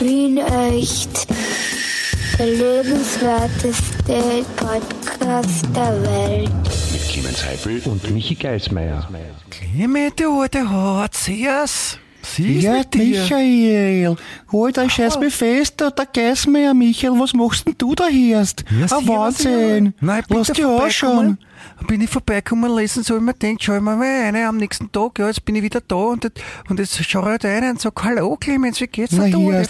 Wien echt. Der lebenswerteste Podcast der Welt. Mit Clemens Heifel und Michi Geismeier. Clemens, du alte Hartzias. Sie Ja, mit dir. Michael, halt euch scheiß mich fest, da, geht's mir ja, Michael, was machst denn du da erst? Ja, sicher, Wahnsinn. Nein, ich bin Lass dich anschauen. vorbeigekommen. Bin ich vorbeigekommen lesen, so ich mir denkt, schau ich mir mal eine am nächsten Tag, ja, jetzt bin ich wieder da und, und jetzt schau ich halt rein und sag, hallo Clemens, wie geht's dir da? hier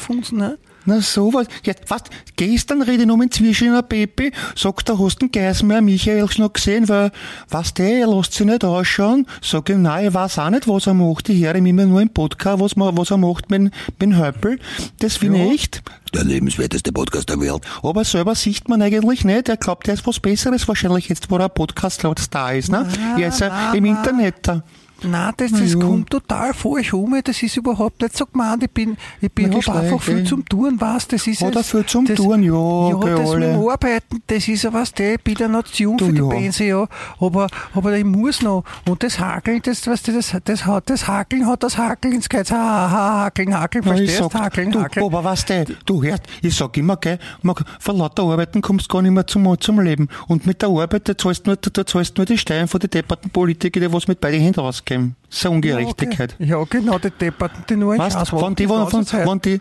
Ist-? Na sowas. Ja, was? Gestern rede ich noch mit Zwischener Baby, sagt er, hast den Geismeier Michael noch gesehen, weil, was der, er lässt sich nicht ausschauen. Sag ihm, nein, ich weiß auch nicht, was er macht. Ich höre ihm immer nur im Podcast, was, was er macht mit, mit Höppel. Das finde ich echt. Der lebenswerteste Podcast der Welt. Aber selber sieht man eigentlich nicht. Er glaubt, er ist was Besseres wahrscheinlich jetzt, wo er Podcast-Star ist, ne? Jetzt äh, im Internet. da. Nein, das, das ja. kommt total falsch um. Das ist überhaupt nicht so gemeint. Ich bin, ich bin hab einfach viel zum Tun, was das ist. Er es- viel zum das, Tun, ja, Ja, das mit alle. dem Arbeiten, das ist ja was, der, ich bin ja noch zu jung Du, für die ja. Pension, ja. Aber, aber ich muss noch. Und das Hakeln, das, weißt du, das, das hat, das Hakeln hat das Hakeln ins Geiz. Ha, ha, ha, Hakeln, Hakeln, ich verstehst? sag, Hakeln, du, Hakeln. aber was der, du hörst, ich sag immer, gell, man, von lauter Arbeiten kommst du gar nicht mehr zum, zum Leben. Und mit der Arbeit, da zahlst du nur, da zahlst du nur die Steuern von den depperten Politikern, die was mit beiden Händen rausgeben. Das ist eine Ungerechtigkeit. Ja, genau, die Depperten, die nur ein Weißt wenn die, wenn, wenn, wenn die,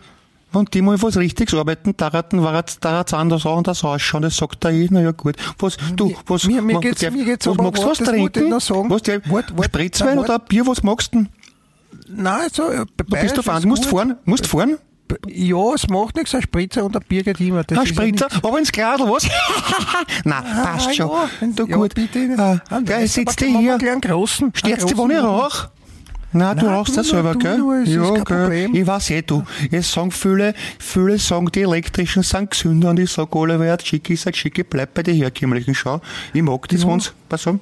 wenn die mal was Richtiges arbeiten, da war es anders anders ausschauen, das sagt er eh, na ja gut. Was, du, was, mir- mir was- geht's- der- mir geht's was magst du was das trinken? Was, der, Wart, wart, Spritzwein na, oder Bier, was magst du denn? Nein, so, äh, Du bist ist du musst fahren, musst fahren. Ja, es macht nichts, ein Spritzer und ein Bier geht immer. Das Ein ist ja Spritzer, nichts. aber ins Gradl, was? Nein, passt Ah, schon. Ja, du ja, gut. bitte. Ah, Ah, du, sitzt du wir hier. einen großen. Stärkst du, wenn ich rauch? Nein, du rauchst ja selber, tu gell? ist ja, kein gell. Problem. Ich weiß eh, du. Es sagen viele, viele sagen, die elektrischen sind gesünder und ich sag alle, wer schick ist, schick, bleib bei den herkömmlichen. Schau, ich mag das, wenn's, was sagen?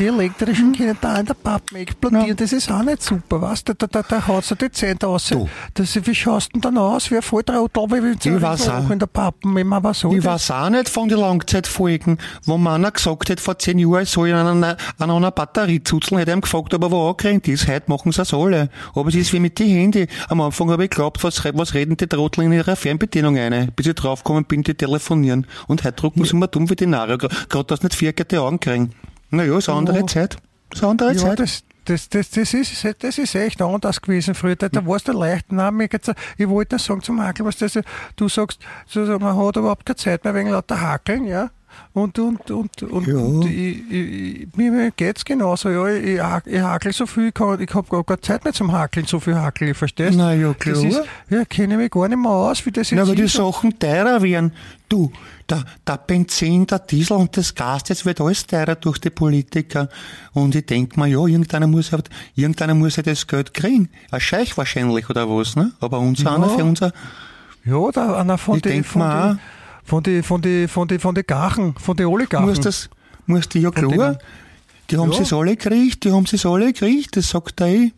Die elektrischen können da in der Pappen explodieren. Das ist auch nicht super, weißt du? Da, da, da haut so raus. Du. Das, wie schaust du denn dann aus? Wie ein Volltrottel, wie wir Ich weiß auch. in der Pappen, wenn man was so. Ich weiß auch nicht von den Langzeitfolgen, wo man gesagt hat, vor zehn Jahren, ich soll an einer, an einer Batterie zuzeln, hätte ich ihm gefragt, ob er wo angerannt ist. Heute machen sie es alle. Aber es ist wie mit den Handy. Am Anfang habe ich geglaubt, was, was reden die Trottel in ihrer Fernbedienung ein? Bis ich draufgekommen bin, die telefonieren. Und heute drucken sie mir dumm wie die Narre. Gerade, dass nicht viergelte Augen kriegen. Naja, ist eine andere. Zeit. Eine andere Ja, Zeit. das, das, das, das, ist, das ist echt anders gewesen früher. Da, da warst du leicht. Nein, geht's, ich wollte das sagen zum Hakeln, was das, du sagst, man hat überhaupt keine Zeit mehr wegen lauter Hakeln, ja. Und, und, und, und, Ja. und ich, ich, mir geht's genauso, ja. Ich, ich hakel so viel, ich, kann, ich hab gar keine Zeit mehr zum Hakeln, so viel hakeln, verstehst Na ja, klar. Das ist, ja, kenne mich gar nicht mehr aus, wie das jetzt Na, aber die. Sachen teurer werden. Du, der, der Benzin, der Diesel und das Gas, das wird alles teurer durch die Politiker. Und ich denk mir, ja, irgendeiner muss, ja- irgendeiner muss ja das Geld kriegen. Ein Scheich wahrscheinlich oder was, ne? Aber unser Ja. einer für unser, Ja, da einer von Ich den, denk von mir den, von den, von den, von den, von den Gachen, von den Oligarchen. muss das, muss die ja klar. Die haben Ja. sie's alle gekriegt, die haben sie's alle gekriegt, das sagt er eh.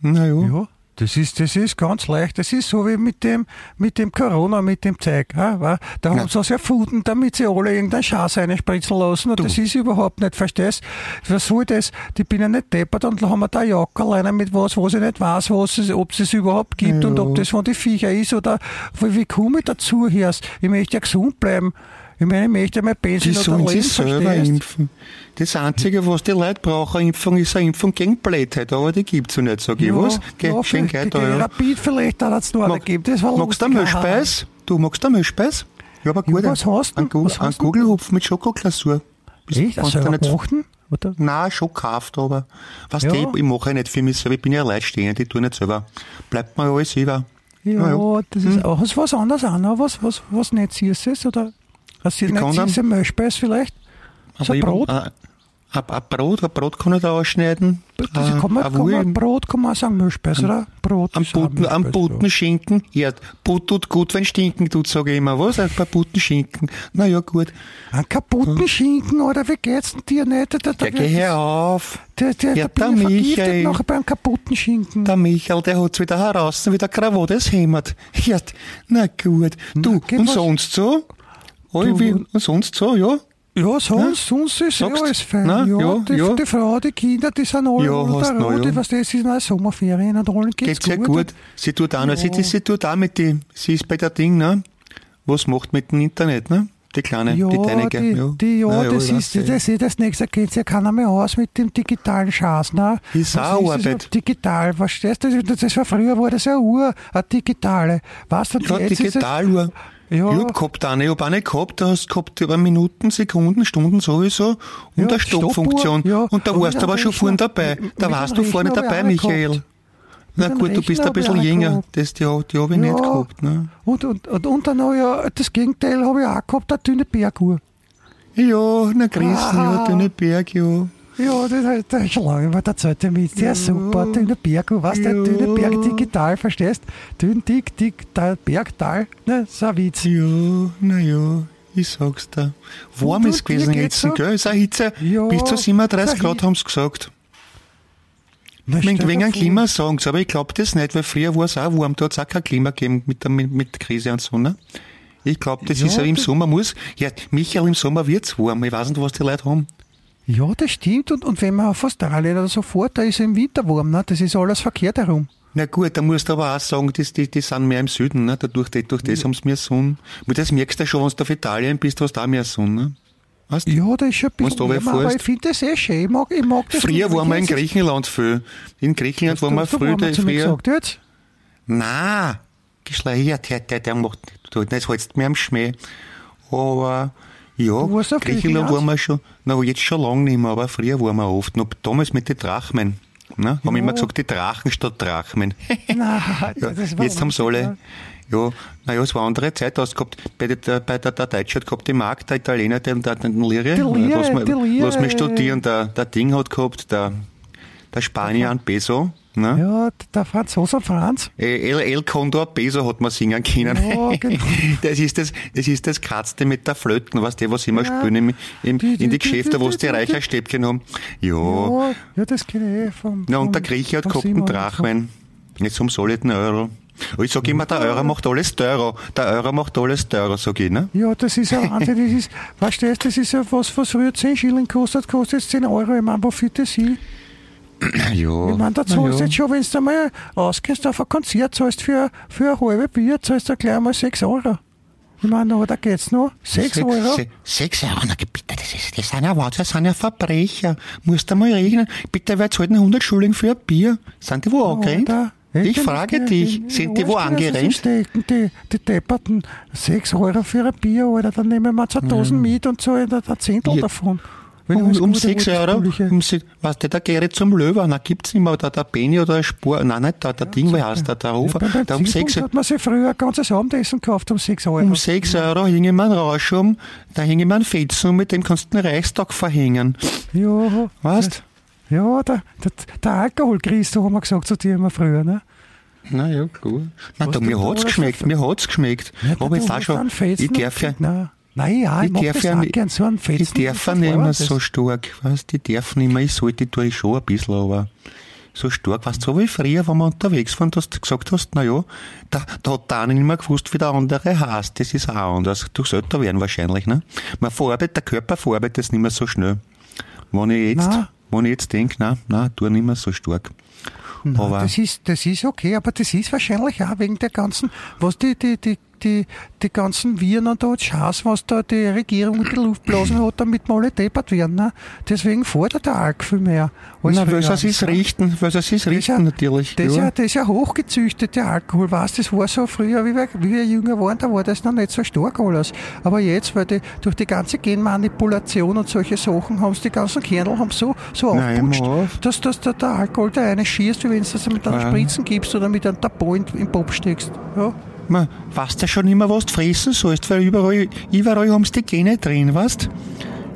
Na ja. Ja, das ist, das ist ganz leicht. Das ist so wie mit dem, mit dem Corona, mit dem Zeug. Ja, wa? da Ja. haben sie es erfunden, damit sie alle irgendeinen Schaß einspritzen lassen. Und Du. das ist überhaupt nicht, verstehst Was soll das? Die bin ja nicht deppert und haben wir da Jacke alleine mit was, was ich nicht weiß, was es, ob es es überhaupt gibt Ja. und ob das von den Viecher ist oder wie, wie komme ich dazu hier? Ich möchte ja gesund bleiben. Ich meine, ich möchte ja mein Die Benzin oder sollen sich selber verstehst? impfen. Das Einzige, was die Leute brauchen, Impfung, ist eine Impfung gegen Blödheit. Aber die gibt's ja nicht, sag ich was. Geh, ja, schön geht da, ja. Rapid vielleicht, da hat es noch Mag- gegeben. Das war Magst du Milchspeis? Du magst einen Milchspeis? Ja, aber Ja, gut. was hast du Ein, Was ein hast du denn? Kugelhupf mit Schokoglasur. Echt? Also du nicht- gemachten? Oder? Nein, schon gekauft, aber. Weißt Ja. du, ich, ich mache ja nicht für mich selber, ich bin ja leidstehend, ich tue nicht selber. Bleibt mir alles selber. Ja, ja. das ist auch hast du was anderes auch noch, was, was, was nicht Süßes oder was Ich nicht süße Milchspeis vielleicht? So ein Brot? Ein, ein, ein Brot, ein Brot kann ich da ausschneiden. Das Ein- kann man, ein kann man. Brot kann man auch sagen Milchspeis, oder? Brot Am Buten, am Milchspeis, Buten Schinken. Ja, But tut gut, wenn Stinken tut, sage ich immer. Was? Ein paar Buten Schinken. Na ja, gut. Einen kaputten Schinken, oder wie geht's denn dir nicht? Der, der, Ja, geh her auf. der, der, Ja, der, der Michael. nachher beim kaputten Schinken. Der Michael, der hat's wieder heraus, wie der Krawat es hämmert. Ja, na gut. Du, geh und was- sonst so? Oi, Du- sonst so, ja? Ja, sonst, sonst ist eh Sagst? alles fein. Na, ja, ja, die, ja. die Frau, die Kinder, die sind alle Ja, unter der Ruhe, ja. was das ist eine Sommerferien und allen geht's, Geht's sehr gut. Sie tut auch noch, sie, sie tut auch mit die, sie ist bei der Ding, ne? Was macht mit dem Internet, ne? Die kleine, Ja, die Deinige. die, ja, die, ja, Na das ich ist, das, ist das nächste kennt sich keiner mehr aus mit dem digitalen Schaß. Ne? Ist Was auch das? Arbeit. Digital, verstehst du? Das, das war früher, war das eine Uhr, eine digitale. Weißt du, Ja, jetzt ist es- Digitaluhr. Ja. Ich hab gehabt eine, ich hab eine gehabt, da hast du gehabt über Minuten, Sekunden, Stunden sowieso und Ja, eine Stoppfunktion. Ja. Und da warst du aber schon vorne Rechner. dabei. Da warst du vorne Rechner ich dabei, auch Michael. Na gut, du bist Rechner ein ich bisschen auch jünger. Das, die, die hab ich nicht gehabt. Ne? Und, und, und, und dann noch ja, das Gegenteil habe ich auch gehabt, eine dünne Berguhr. Ja, na Christen, ja, Ah. dünne Berg, ja. Ja, das, das ist schon lange mal der Zeit mit. Sehr super, dünne Berguhr, weißt du, Ja. dünne Berg digital, verstehst? Dünn, dick, dick, Tal, Berg, Tal, ne, so ein Witz. Ja, na ja, ich sag's dir. Warm ist gewesen jetzt, so? gell? Ist eine Hitze. Ja, Bis zu 37 ist eine Grad haben sie gesagt. Wegen, stell wegen einem. Klima sagen sie, aber ich glaube das nicht, weil früher war es auch warm, da hat es auch kein Klima gegeben mit, der, mit, mit Krise und so, ne? Ich glaube, das Ja, ist ja im Sommer muss, ja, Michael, im Sommer wird's warm. Ich weiß nicht, was die Leute haben. Ja, das stimmt. Und, und wenn man auf Australien oder so fährt, da ist im Winter warm, ne? das ist alles verkehrt herum. Na gut, da musst du aber auch sagen, die, die, die sind mehr im Süden, ne? Dadurch, die, durch das haben sie mehr Sonne. Das merkst du schon, wenn du auf Italien bist, hast du auch mehr Sonne, ne? Weißt? Ja, das ist schon ein bisschen wärmer, aber ich finde das eh schön. Ich mag, ich mag das. Früher waren wir in Griechenland viel. In Griechenland waren wir Du- du früher, mir früher. gesagt jetzt. Na, geschleiert, der, der, der macht nicht, hältst mir am Schmäh. Aber, ja, Griechenland waren wir schon, na, jetzt schon lange nicht mehr, aber früher waren wir oft, noch damals mit den Drachmen. Ne? Haben immer gesagt, die Drachen statt Drachmen. Nein, Ja, das war jetzt haben sie alle, ja. ja, naja, es war eine andere Zeit ausgehabt. Bei der, bei der, der Deutsche hat gehabt die Mark, der Italiener, der, der, der Lire. lass mich studieren, der, der Ding hat gehabt, der, der Spanier ein Peso, ne? Ja, der Franzose Franz. Äh, El, El Condor Peso hat man singen können. Ja, genau. Das ist das, das ist das Katzte mit der Flöten, weißt du, was immer Ja. spielen im, im, Die- die- in die die- Geschäfte, die- wo sie die die- reicher die- Stäbchen haben. Ja. Ja, ja, das kenne ich eh vom. Na, und der Grieche hat gehabt einen. Drachmen. Jetzt um soliden Euro. Und ich sag immer, der Euro macht alles teurer. Der Euro macht alles teurer, sag ich, ne? Ja, das ist ja Wahnsinn. Das ist, weißt du, das ist ja was, was früher 10 Schilling kostet, kostet jetzt 10 Euro. Ich meine, wofür das ich? Ja. Ich meine, da zahlst du jetzt schon, wenn du einmal ausgehst auf ein Konzert, zahlst für, für ein halbes Bier, zahlst du gleich mal 6 Euro. Ich meine, oder geht's noch? 6 Euro? Se- Sechs Euro, na bitte, das, ist, das sind ja Wahnsinn, das sind ja Verbrecher. Musst du mal rechnen. Bitte, wer zahlt denn 100 Schulden für ein Bier? Sind die wo angerennt? Oder? Ich frage dich, sind die wo angerennt? Stecken, die, die Depperten 6 Euro für ein Bier, Alter, dann nehmen wir 2000 mit und da ein Zehntel Ja. davon. Um, um gute, 6 gute, Euro, Sprüche- um, was der, der Gerrit zum Löwe, na gibt's nicht mehr, oder der Benny oder der Spur, nein, nicht der, der Ding, wie heißt der, der Hofer, Ja, der um 6 Zielpunkt hat man sich früher ein ganzes Abendessen gekauft um 6 Euro. um 6 Euro hing mir ein Rausch um, da hing mir ein Fetzen mit dem kannst du den Reichstag verhängen. Ja, Weißt? ja der, der, der Alkoholchrist, haben wir gesagt zu dir immer früher. Ne? Na ja, klar. Na, da, mir da hat's geschmeckt, mir hat's geschmeckt. aber ich fahr schon, ich darf ja, Nein, nein ja, ich, ich darf ja nicht, gern, so einen Fetzen. darf ja nicht mehr so stark, weißt, ich darf nicht mehr, ich sollte, tue ich schon ein bisschen, aber so stark, weißt du, so wie früher, wenn wir unterwegs waren, dass du gesagt hast, na ja, da, da hat der eine nicht mehr gewusst, wie der andere heißt, das ist auch anders, durch älter werden wahrscheinlich, ne? Man verarbeitet, der Körper verarbeitet das nicht mehr so schnell. Wenn ich jetzt, Nein. wenn ich jetzt denke, na, na, tu nicht mehr so stark. Nein, aber, das ist, das ist okay, aber das ist wahrscheinlich auch wegen der ganzen, was die, die, die, die, die ganzen Viren und da Schaß, was da die Regierung in die Luft blasen hat, damit wir alle deppert werden. Ne? Deswegen fordert der Alk viel mehr. na, weil sie es richten, weil sie es Das ist ja- richten, natürlich. Das ist, ja. ja, das ist ja hochgezüchtet, der Alkohol. Weißt, das war so früher, wie wir, wie wir jünger waren, da war das noch nicht so stark alles. Aber jetzt, weil die, durch die ganze Genmanipulation und solche Sachen haben sie die ganzen Kernel haben so, so Nein, aufputscht, immer auf. dass, dass der, der Alkohol da eine schießt, wie wenn du das mit einem Ja. Spritzen gibst oder mit einem in den Pop steckst. Ja. Man weißt ja schon immer, was du fressen sollst, weil überall, überall haben sie die Gene drin, weißt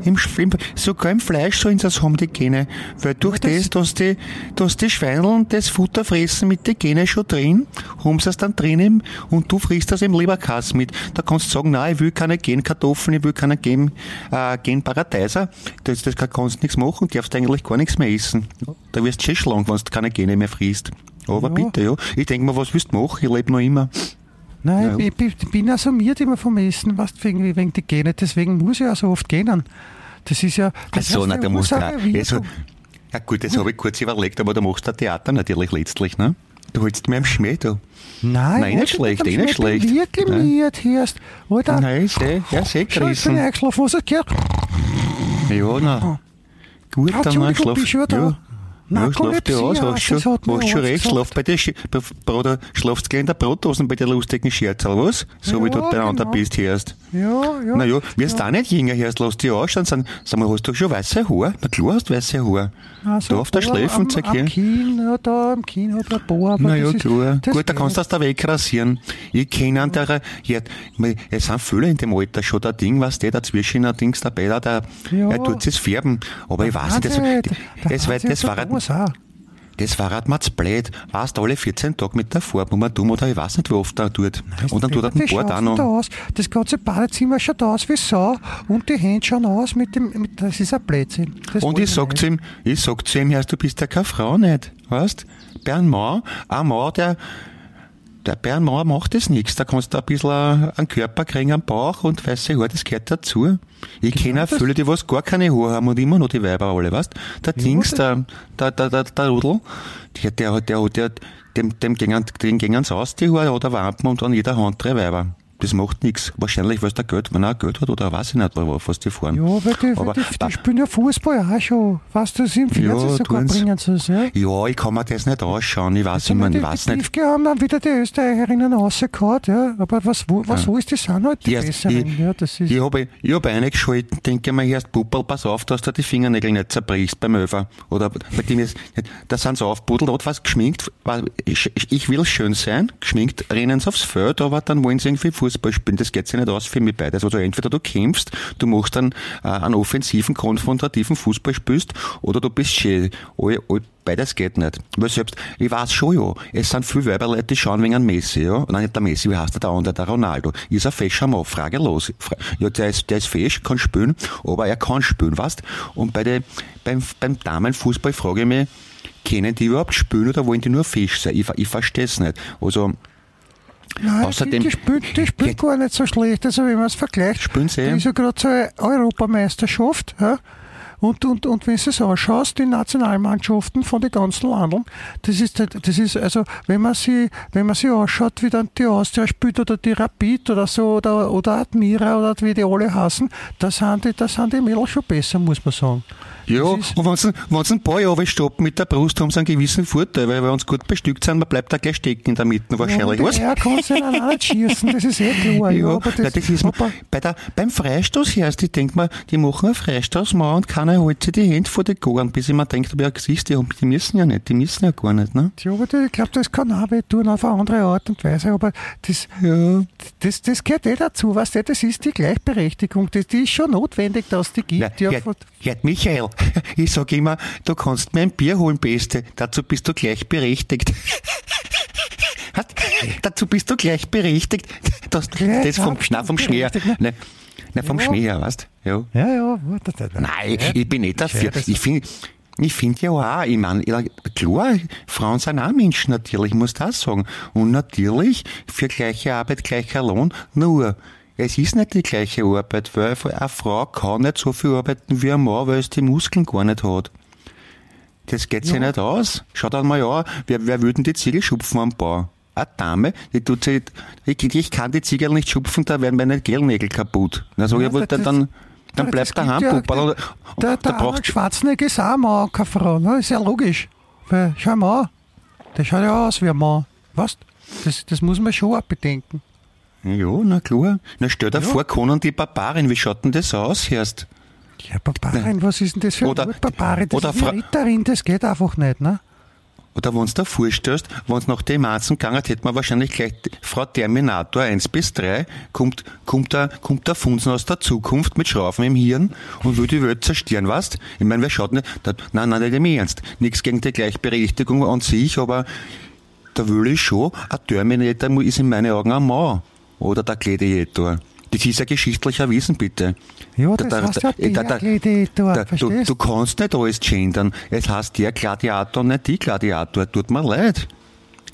im, im, sogar im Fleisch sollen sie es haben, die Gene. Weil durch Ja, das, das- dass die, dass die Schweineln das Futter fressen mit den Gene schon drin, haben sie es dann drin im, und du frisst das im Leberkass mit. Da kannst du sagen, nein, ich will keine Genkartoffeln, ich will keine Gen, äh, Genparadeiser. Das, das kann- kannst du nichts machen, darfst eigentlich gar nichts mehr essen. Da wirst du schon lang, wenn du keine Gene mehr frisst. Aber Ja. bitte, ja. Ich denke mir, was willst du machen? Ich lebe noch immer. Nein, Ja. ich, bin- ich bin assumiert immer vom Essen, weißt, wegen, wegen die Gene, deswegen muss ich auch so oft gehen. Das ist ja. Das Ach so, na, da du auch. wie Also, du- ja gut, das habe ich kurz überlegt, aber du machst ein Theater natürlich letztlich, ne? Du holst mir am Schmäh, du. Nein, Nein, nicht schlecht, eh nicht schlecht. Wirklich Nein. miert, hörst. Alter, Nein, ist eh, ja, sehr schau, ich bin eingeschlafen, was hat gehört? Ja, na. Gut, dann mal Entschuldigung, da? Ja. Ja, schlaf Narkolepsie, dir aus, ja, hast schon, machst schon recht, gesagt. schlaf bei dir, Bruder, schlafst gleich in der Brotdosen bei der lustigen Scherzerl, was? So wie Ja, du beieinander genau. bist, hörst. Ja, ja. Naja, wirst da nicht jünger, hörst, lass dich ausschauen, sag, sag mal, hast du schon weiße Haare? Na klar hast du weiße Haare. Also, da auf der Schläfen, am, sag am. Kinn, ja, da am Kinn hat er Bohr, aber Na ja, ist, klar. Gut, da kannst du das da wegrasieren. Ich kenne der, ja, es sind viele in dem Alter schon der Ding, was der dazwischen ein Dings dabei, da, der, Ja. er tut es färben. Aber ich weiß nicht, das, das, der das, war, Thomas auch. das war halt mal zu blöd. Weißt du, alle 14 Tage mit der Farbe dumm oder ich weiß nicht, wie oft er tut. Und dann tut er den schaut auch noch. aus. Das ganze Badezimmer schaut aus wie Sau und die Hände schauen aus mit dem, mit, das ist ein Blödsinn. Das Und ich sag zu ihm, ich sag zu ihm, du bist ja keine Frau nicht, weißt? Bei einem Mann, ein Mann, der, der Mann macht das nichts. Da kannst du ein bisschen einen Körper kriegen am Bauch und weiße Haare, das gehört dazu. Ich kenne auch das- viele, die was gar keine Haare haben und immer noch die Weiber alle, weißt? Der Dings, das- der, der, der, der, der Rudel, der, der, der, der, dem, dem gingen, dem gingen's aus, die Haare, oder Wampen und an jeder Hand drei Weiber. Das macht nichts. Wahrscheinlich, weil der Geld, wenn er auch Geld hat, oder weiß ich nicht, was die fahren. Ja, weil die, Aber- die, die spielen ja Fußball auch schon. Weißt du, das im Fernsehen Ja, sogar bringen sie es, ja. Ja, ich kann mir das nicht ausschauen. Ich weiß immer, mal, die, ich weiß die nicht. Piefke haben dann wieder die Österreicherinnen rausgehauen, ja. Aber was, wo, was so ist, die sind halt die Die, Besseren, ich, ja. Das ist, ich habe ich hab eingeschalten, denke mir erst, Puppel, pass auf, dass du die Fingernägel nicht zerbrichst beim Öfer. Oder bei dem ist, da sind sie aufbuddelt, hat was geschminkt, ich, will schön sein, geschminkt, rennen sie aufs Feld, aber dann wollen sie irgendwie Fußball spielen, das geht sich nicht aus für mich beides. Also entweder du kämpfst, du machst dann äh, einen offensiven, konfrontativen Fußball spielst, oder du bist schön. All, all, beides geht nicht. Weil selbst, ich weiß schon, ja, es sind viele Weiberleute, die schauen wegen einem Messi, ja. Nein, nicht der Messi, wie heißt der, der andere, der Ronaldo. Ist ein fescher Mann, fragelos. Fra- Ja, der ist, der ist fesch, kann spielen, aber er kann spielen, weißt? Und bei den, beim, beim Damenfußball frage ich mich, können die überhaupt spielen oder wollen die nur fesch sein? Ich, ich verstehe es nicht. Also, Nein, außerdem- die, spielen, die spielen Geht- gar nicht so schlecht. Also wenn man es vergleicht, Spielen sie? ist ja gerade so eine Europameisterschaft. Ja? Und, und, und wenn du es anschaust, die Nationalmannschaften von den ganzen Ländern, das ist, das ist also, wenn man sie, wenn man sie anschaut, wie dann die Austria spielt oder die Rapid oder so oder, oder Admira oder wie die alle heißen, da sind die, da sind die Mädels schon besser, muss man sagen. Ja, Das und wenn sie, wenn sie ein paar Jahre stoppen mit der Brust, haben sie einen gewissen Vorteil, weil wir uns gut bestückt sind, man bleibt da gleich stecken in der Mitte wahrscheinlich, ja, was? Er kann sich dann auch nicht schießen, das ist eh klar. Ja, Ja, aber das, das ist, aber, bei der, beim Freistoß erst, ich denk mir, die machen einen Freistoß mal und keiner holt sich die Hände vor die Goren, bis ich mir denke, ja, siehst, die, die müssen ja nicht, die müssen ja gar nicht, ne? Ja, aber ich glaube, das kann auch tun auf eine andere Art und Weise. Aber das, Ja. das, das gehört eh dazu, weißt du, das ist die Gleichberechtigung. Das, die ist schon notwendig, dass die Ja, gibt. Ja, ja, ja, Michael, ich sag immer, du kannst mir ein Bier holen, Beste, dazu bist du gleichberechtigt. Dazu bist du gleichberechtigt. Das, das vom, nein, vom berechtigt, Nein, nein, vom Ja. Schmäher, weißt du? Ja. ja, ja. Nein, ich bin nicht dafür. Ich finde, ich finde ja auch, ich meine, klar, Frauen sind auch Menschen natürlich, ich muss das sagen. Und natürlich, für gleiche Arbeit gleicher Lohn, nur, es ist nicht die gleiche Arbeit, weil eine Frau kann nicht so viel arbeiten wie ein Mann, weil es die Muskeln gar nicht hat. Das geht sich nicht aus. Schaut einmal an, wer, wer würden die Ziegel schupfen am Bau? Eine Dame, die tut sich, ich, ich kann die Ziegel nicht schupfen, da werden meine Gelnägel kaputt. Dann sag ich, Ja, aber das- dann, dann, dann das bleib gibt daheim, ja- oder- Der, der Arnold braucht, Schwarzenegger ist auch ein Mann, keine Frau. Ne? Ist ja logisch. Weil, schau mal an. Der schaut ja aus wie ein Mann. Weißt das, das muss man schon auch bedenken. Ja, na klar. Na stell dir Ja. vor, Conan die Barbarin, wie schaut denn das aus, Herst? Ja, Barbarin, was ist denn das für Oder- eine Barbarin? Das oder ist eine Ritterin, das geht einfach nicht, ne? Oder wenn's da vorstellst, wenn's nach dem Anzen gegangen hat, hätte man wahrscheinlich gleich Frau Terminator 1 bis 3, kommt, kommt der, kommt der Funzen aus der Zukunft mit Schrauben im Hirn und will die Welt zerstören, weißt? Ich meine, wer schaut nicht, da, nein, nein, nicht im Ernst. Nichts gegen die Gleichberechtigung an sich, aber da will ich schon, ein Terminator ist in meinen Augen ein Mann. Oder der Gladiator. Das ist ja geschichtlich erwiesen, bitte. Ja, Da- das da- heißt ja der da- Gladiator, da, du, du kannst nicht alles gendern. Es heißt der Gladiator, nicht die Gladiator. Tut mir leid.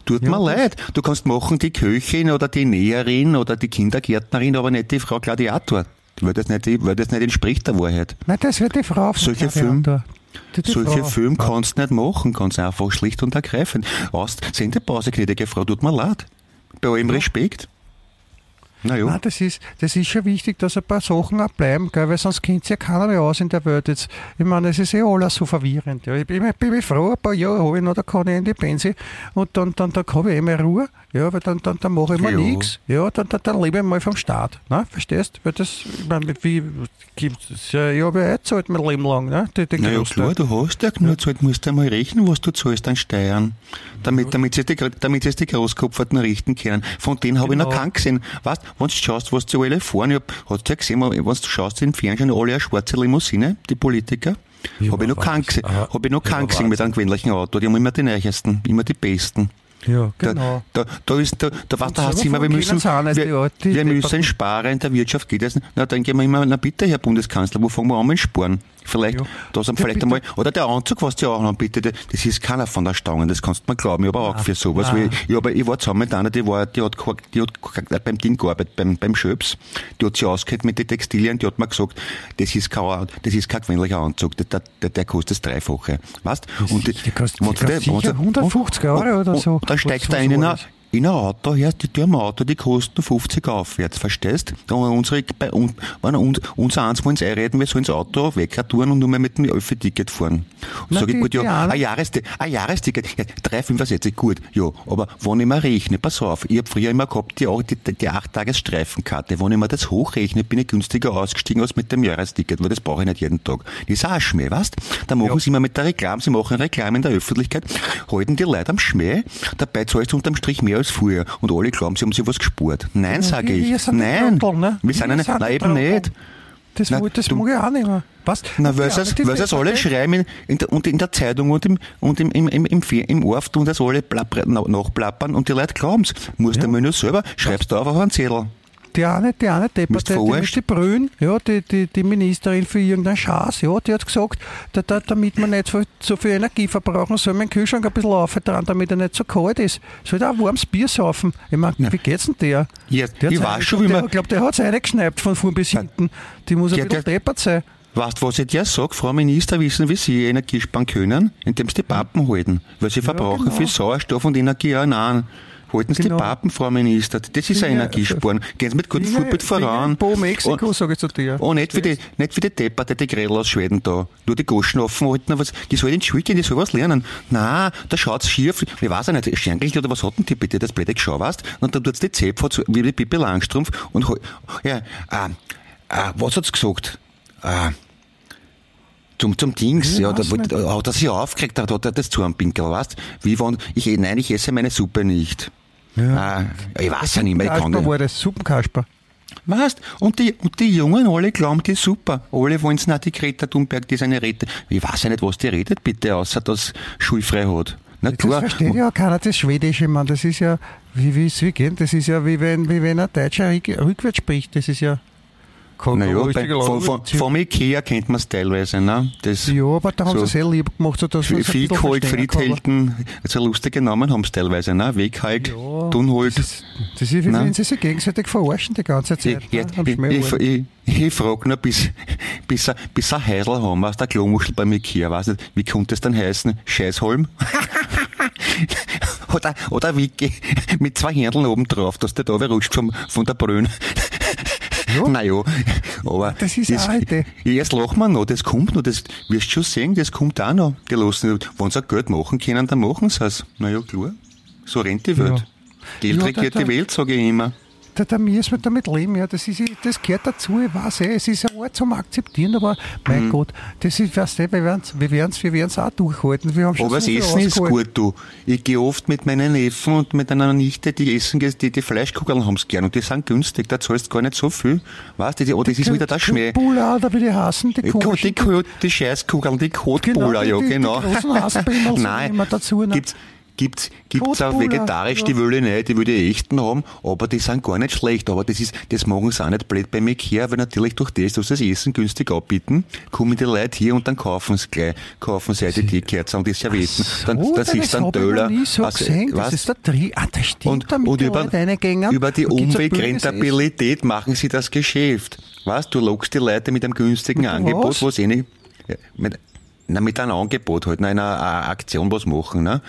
Tut Ja, mir leid. Du kannst machen die Köchin oder die Näherin oder die Kindergärtnerin, aber nicht die Frau Gladiator. Weil das nicht, weil das nicht entspricht der Wahrheit. Nein, das wird die Frau von Solche Gladiator. Die, die Solche Frau. Filme kannst du nicht machen, ganz einfach, schlicht und ergreifend. Aus, Sendepause, gnädige Frau, tut mir leid. Bei allem Respekt. Na. Nein, das ist, das ist schon wichtig, dass ein paar Sachen auch bleiben, gell, weil sonst kennt sich ja keiner mehr aus in der Welt jetzt. Ich meine, es ist eh alles so verwirrend. Ja. Ich bin, ich bin froh, ein paar Jahre habe ich noch, da kann ich in die Pension und dann, dann, dann habe ich eh mehr Ruhe, ja, weil dann, dann, dann mache ich mal Ja. nichts, ja, dann, dann, dann lebe ich mal vom Staat, ne, verstehst? Weil das, ich meine, wie, gibt's, ja, ich habe ja eh gezahlt mein Leben lang, ne, den Na ja, Großteil. klar, du hast ja genug Zeit, musst du einmal rechnen, was du zahlst an Steuern. Damit, damit sie die, damit sie die Großkopferten richten können. Von denen habe ich noch Genau. keinen gesehen. Weißt, wenn du schaust, was die alle fahren, ich hab, hast du ja gesehen, wenn du schaust im Fernsehen, alle eine schwarze Limousine, die Politiker. Ja, habe ich noch aber keinen was? gesehen, habe ich noch Ja, keinen gesehen mit einem gewöhnlichen Auto. Die haben immer die neuesten, immer die besten. Ja, genau. Da, da, da ist, da, da, was, da heißt immer, wir müssen, wir, wir müssen sparen in der Wirtschaft, geht das? Na, dann gehen wir immer, na bitte, Herr Bundeskanzler, wo fangen wir an mit Sparen? Vielleicht, Ja. das haben Ja, vielleicht einmal, oder der Anzug, was die auch haben, bitte, der- das ist keiner von der Stange, das kannst du mir glauben, ich habe auch für sowas, Nein. weil ich, aber ich war zusammen mit einer, die war, die hat, die hat beim Ding gearbeitet, beim, beim Schöps, die hat sich ausgekennt mit den Textilien, die hat mir gesagt, das ist kein, das ist kein gewöhnlicher Anzug, der, der, der, der kostet das Dreifache, weißt? Und Die kostet- du- kostet du- sicher 150 Euro oder so. Und dann steigt so einer. In ein Auto, ja, die Tür im Auto, die kosten 50 aufwärts, verstehst? Und unsere, bei uns, wenn uns, unser eins wollen einreden, wir sollen das Auto wegtun und nur mehr mit dem Öffi-Ticket fahren. Und Na, sag ich, gut, ja, ein, Jahresti ein Jahresticket, ja, 3,65, gut, ja, aber wenn ich mir rechne, pass auf, ich hab früher immer gehabt, die, die, die, die 8-Tages-Streifenkarte, wenn ich mir das hochrechne, bin ich günstiger ausgestiegen als mit dem Jahresticket, weil das brauche ich nicht jeden Tag. Das ist auch ein Schmäh, weißt? Da machen Ja. sie immer mit der Reklame, sie machen Reklame in der Öffentlichkeit, halten die Leute am Schmäh, dabei zahlst du unterm Strich mehr als früher und alle glauben, sie haben sich was gespart. Nein, sage ich. die Nein, Trottel, ne? wir sind eine, nein, eben nicht. Das, Na, das du- mag ich auch nicht mehr. Was? Na, weil sie es, es alle schreiben in, in der, und in der Zeitung und im, und im, im, im, im, im Orf tun das alle plappern, na- nachplappern und die Leute glauben's. Musst Ja. du mal nur selber, schreibst du auf auf einen Zettel. Die eine, die eine Depperte, die mit die Brünn, ja, die, die, die Ministerin für irgendeinen Schaß, ja, die hat gesagt, da, da, damit wir nicht so, so viel Energie verbrauchen, soll mein Kühlschrank ein bisschen aufdrehen, damit er nicht so kalt ist. Soll der auch warmes Bier saufen? Ich meine, Ja. wie geht's denn der? Ja, der ich weiß schon, wie man- Ich glaube, der hat's reingeschneipt von vorn bis hinten. Die muss ein Ja, bisschen der- deppert sein. Weißt du, was ich dir sag? Frau Minister, wissen, wie Sie Energie sparen können? Indem Sie die Pappen halten. Weil Sie verbrauchen genau. viel Sauerstoff und Energie auch nein. Halten Sie Genau. die Pappen, Frau Minister. Das ist ein Finger- Energiesparen. Gehen Sie mit gutem Vorbild voran. Bo Mexiko, Und- sage ich zu dir. Oh, nicht wie die, nicht wie die Depperte, die Grädel aus Schweden da. Nur die Goschen offen halten, was, die soll in die Schule gehen, die soll was lernen. Na, da schaut's schief. Ich weiß auch nicht, Scherngel oder was hat denn die bitte, das blöde Geschau, weißt? Und dann tut's die Zäpfe so wie die Pippi Langstrumpf und, ja, äh, äh, was hat's gesagt? Äh, zum, zum Dings, ja, da, hat er sich aufgeregt, da hat er das Zornpinkel, weißt? Wie wenn, ich, nein, ich esse meine Suppe nicht. Ah, ich weiß ja nicht mehr, kann Kasper war das, Suppenkasper. Weißt, und die, und die Jungen alle glauben, die ist super. Alle wollen es nicht, die Greta Thunberg, die ist eine Rede. Ich weiß ja nicht, was die redet, bitte, außer dass schulfrei hat. Na Das klar. versteht ja auch keiner, das Schwedische, man. Das ist ja, wie, wie, wie geht das? ist ja wie wenn, wie wenn ein Deutscher rück- rückwärts spricht. Das ist ja kein Naja, bei, von, von, vom Ikea kennt man es teilweise, ne? Das, Ja, aber da haben so- sie es sehr lieb gemacht, so dass kann. Friedhelden, also lustige Namen haben es teilweise, ne? Weghalt, Ja, Dunholt. Das ist, das ist wie Nein. wenn sie sich gegenseitig verarschen die ganze Ich, Zeit. ja, ne, ich, ich, ich, ich frage nur, bis, bis, bis ein Heisel haben aus der Klomuschel beim Ikea, weiß nicht, wie könnte es dann heißen? Scheißholm? oder, oder Wiki mit zwei Händeln oben drauf, dass der da rutscht vom, von der Brünn. Ja. Naja, aber Das ist eine Idee. Jetzt lachen wir noch, das kommt noch, das wirst du schon sehen, das kommt auch noch. Die lassen, wenn sie auch Geld machen können, dann machen sie es. Naja, klar. So rennt die Welt. Ja. Geld Ja, regiert die Welt, sage ich immer. Da, da müssen wir damit leben, ja. Das, ist, das gehört dazu, ich weiß eh, es ist ein Ort zum Akzeptieren, aber mein Mhm. Gott, das ist, weißt du, wir werden es wir werden's, wir werden's auch durchhalten. Wir haben schon Aber das Essen ist gut, du. Ich gehe oft mit meinen Neffen und mit einer Nichte, die essen, die, die Fleischkugeln haben's gern und die sind günstig, da zahlst du gar nicht so viel. Weißt du, die- oh, das ist wieder der Schmäh. Pula, oder wie die heißen, die Die, komischen. die, Ko- die Scheißkugeln, die Kotbuller, die- ja, die- die genau. großen Hasenbimmel sind Nein, immer dazu, ne? gibt's, Gibt's, gibt's auch vegetarisch, ja. die will ich nicht, die will die echten haben, aber die sind gar nicht schlecht, aber das ist, das machen sie auch nicht blöd bei mir her, weil natürlich durch das, dass sie das Essen günstig anbieten, kommen die Leute hier und dann kaufen sie gleich, kaufen sie die Teekerzen und die Servietten, dann, Oh, das ist dann ich Döller. so Also, gesehen. Das was? ist der Tri Ah, das stimmt. und, da mit und den über, Reingängern. über die Umwegrentabilität machen sie das Geschäft. Weißt, du lockst die Leute mit einem günstigen Mit Angebot, was? was eh nicht, mit, na, mit einem Angebot halt, na, einer einer Aktion was machen, ne?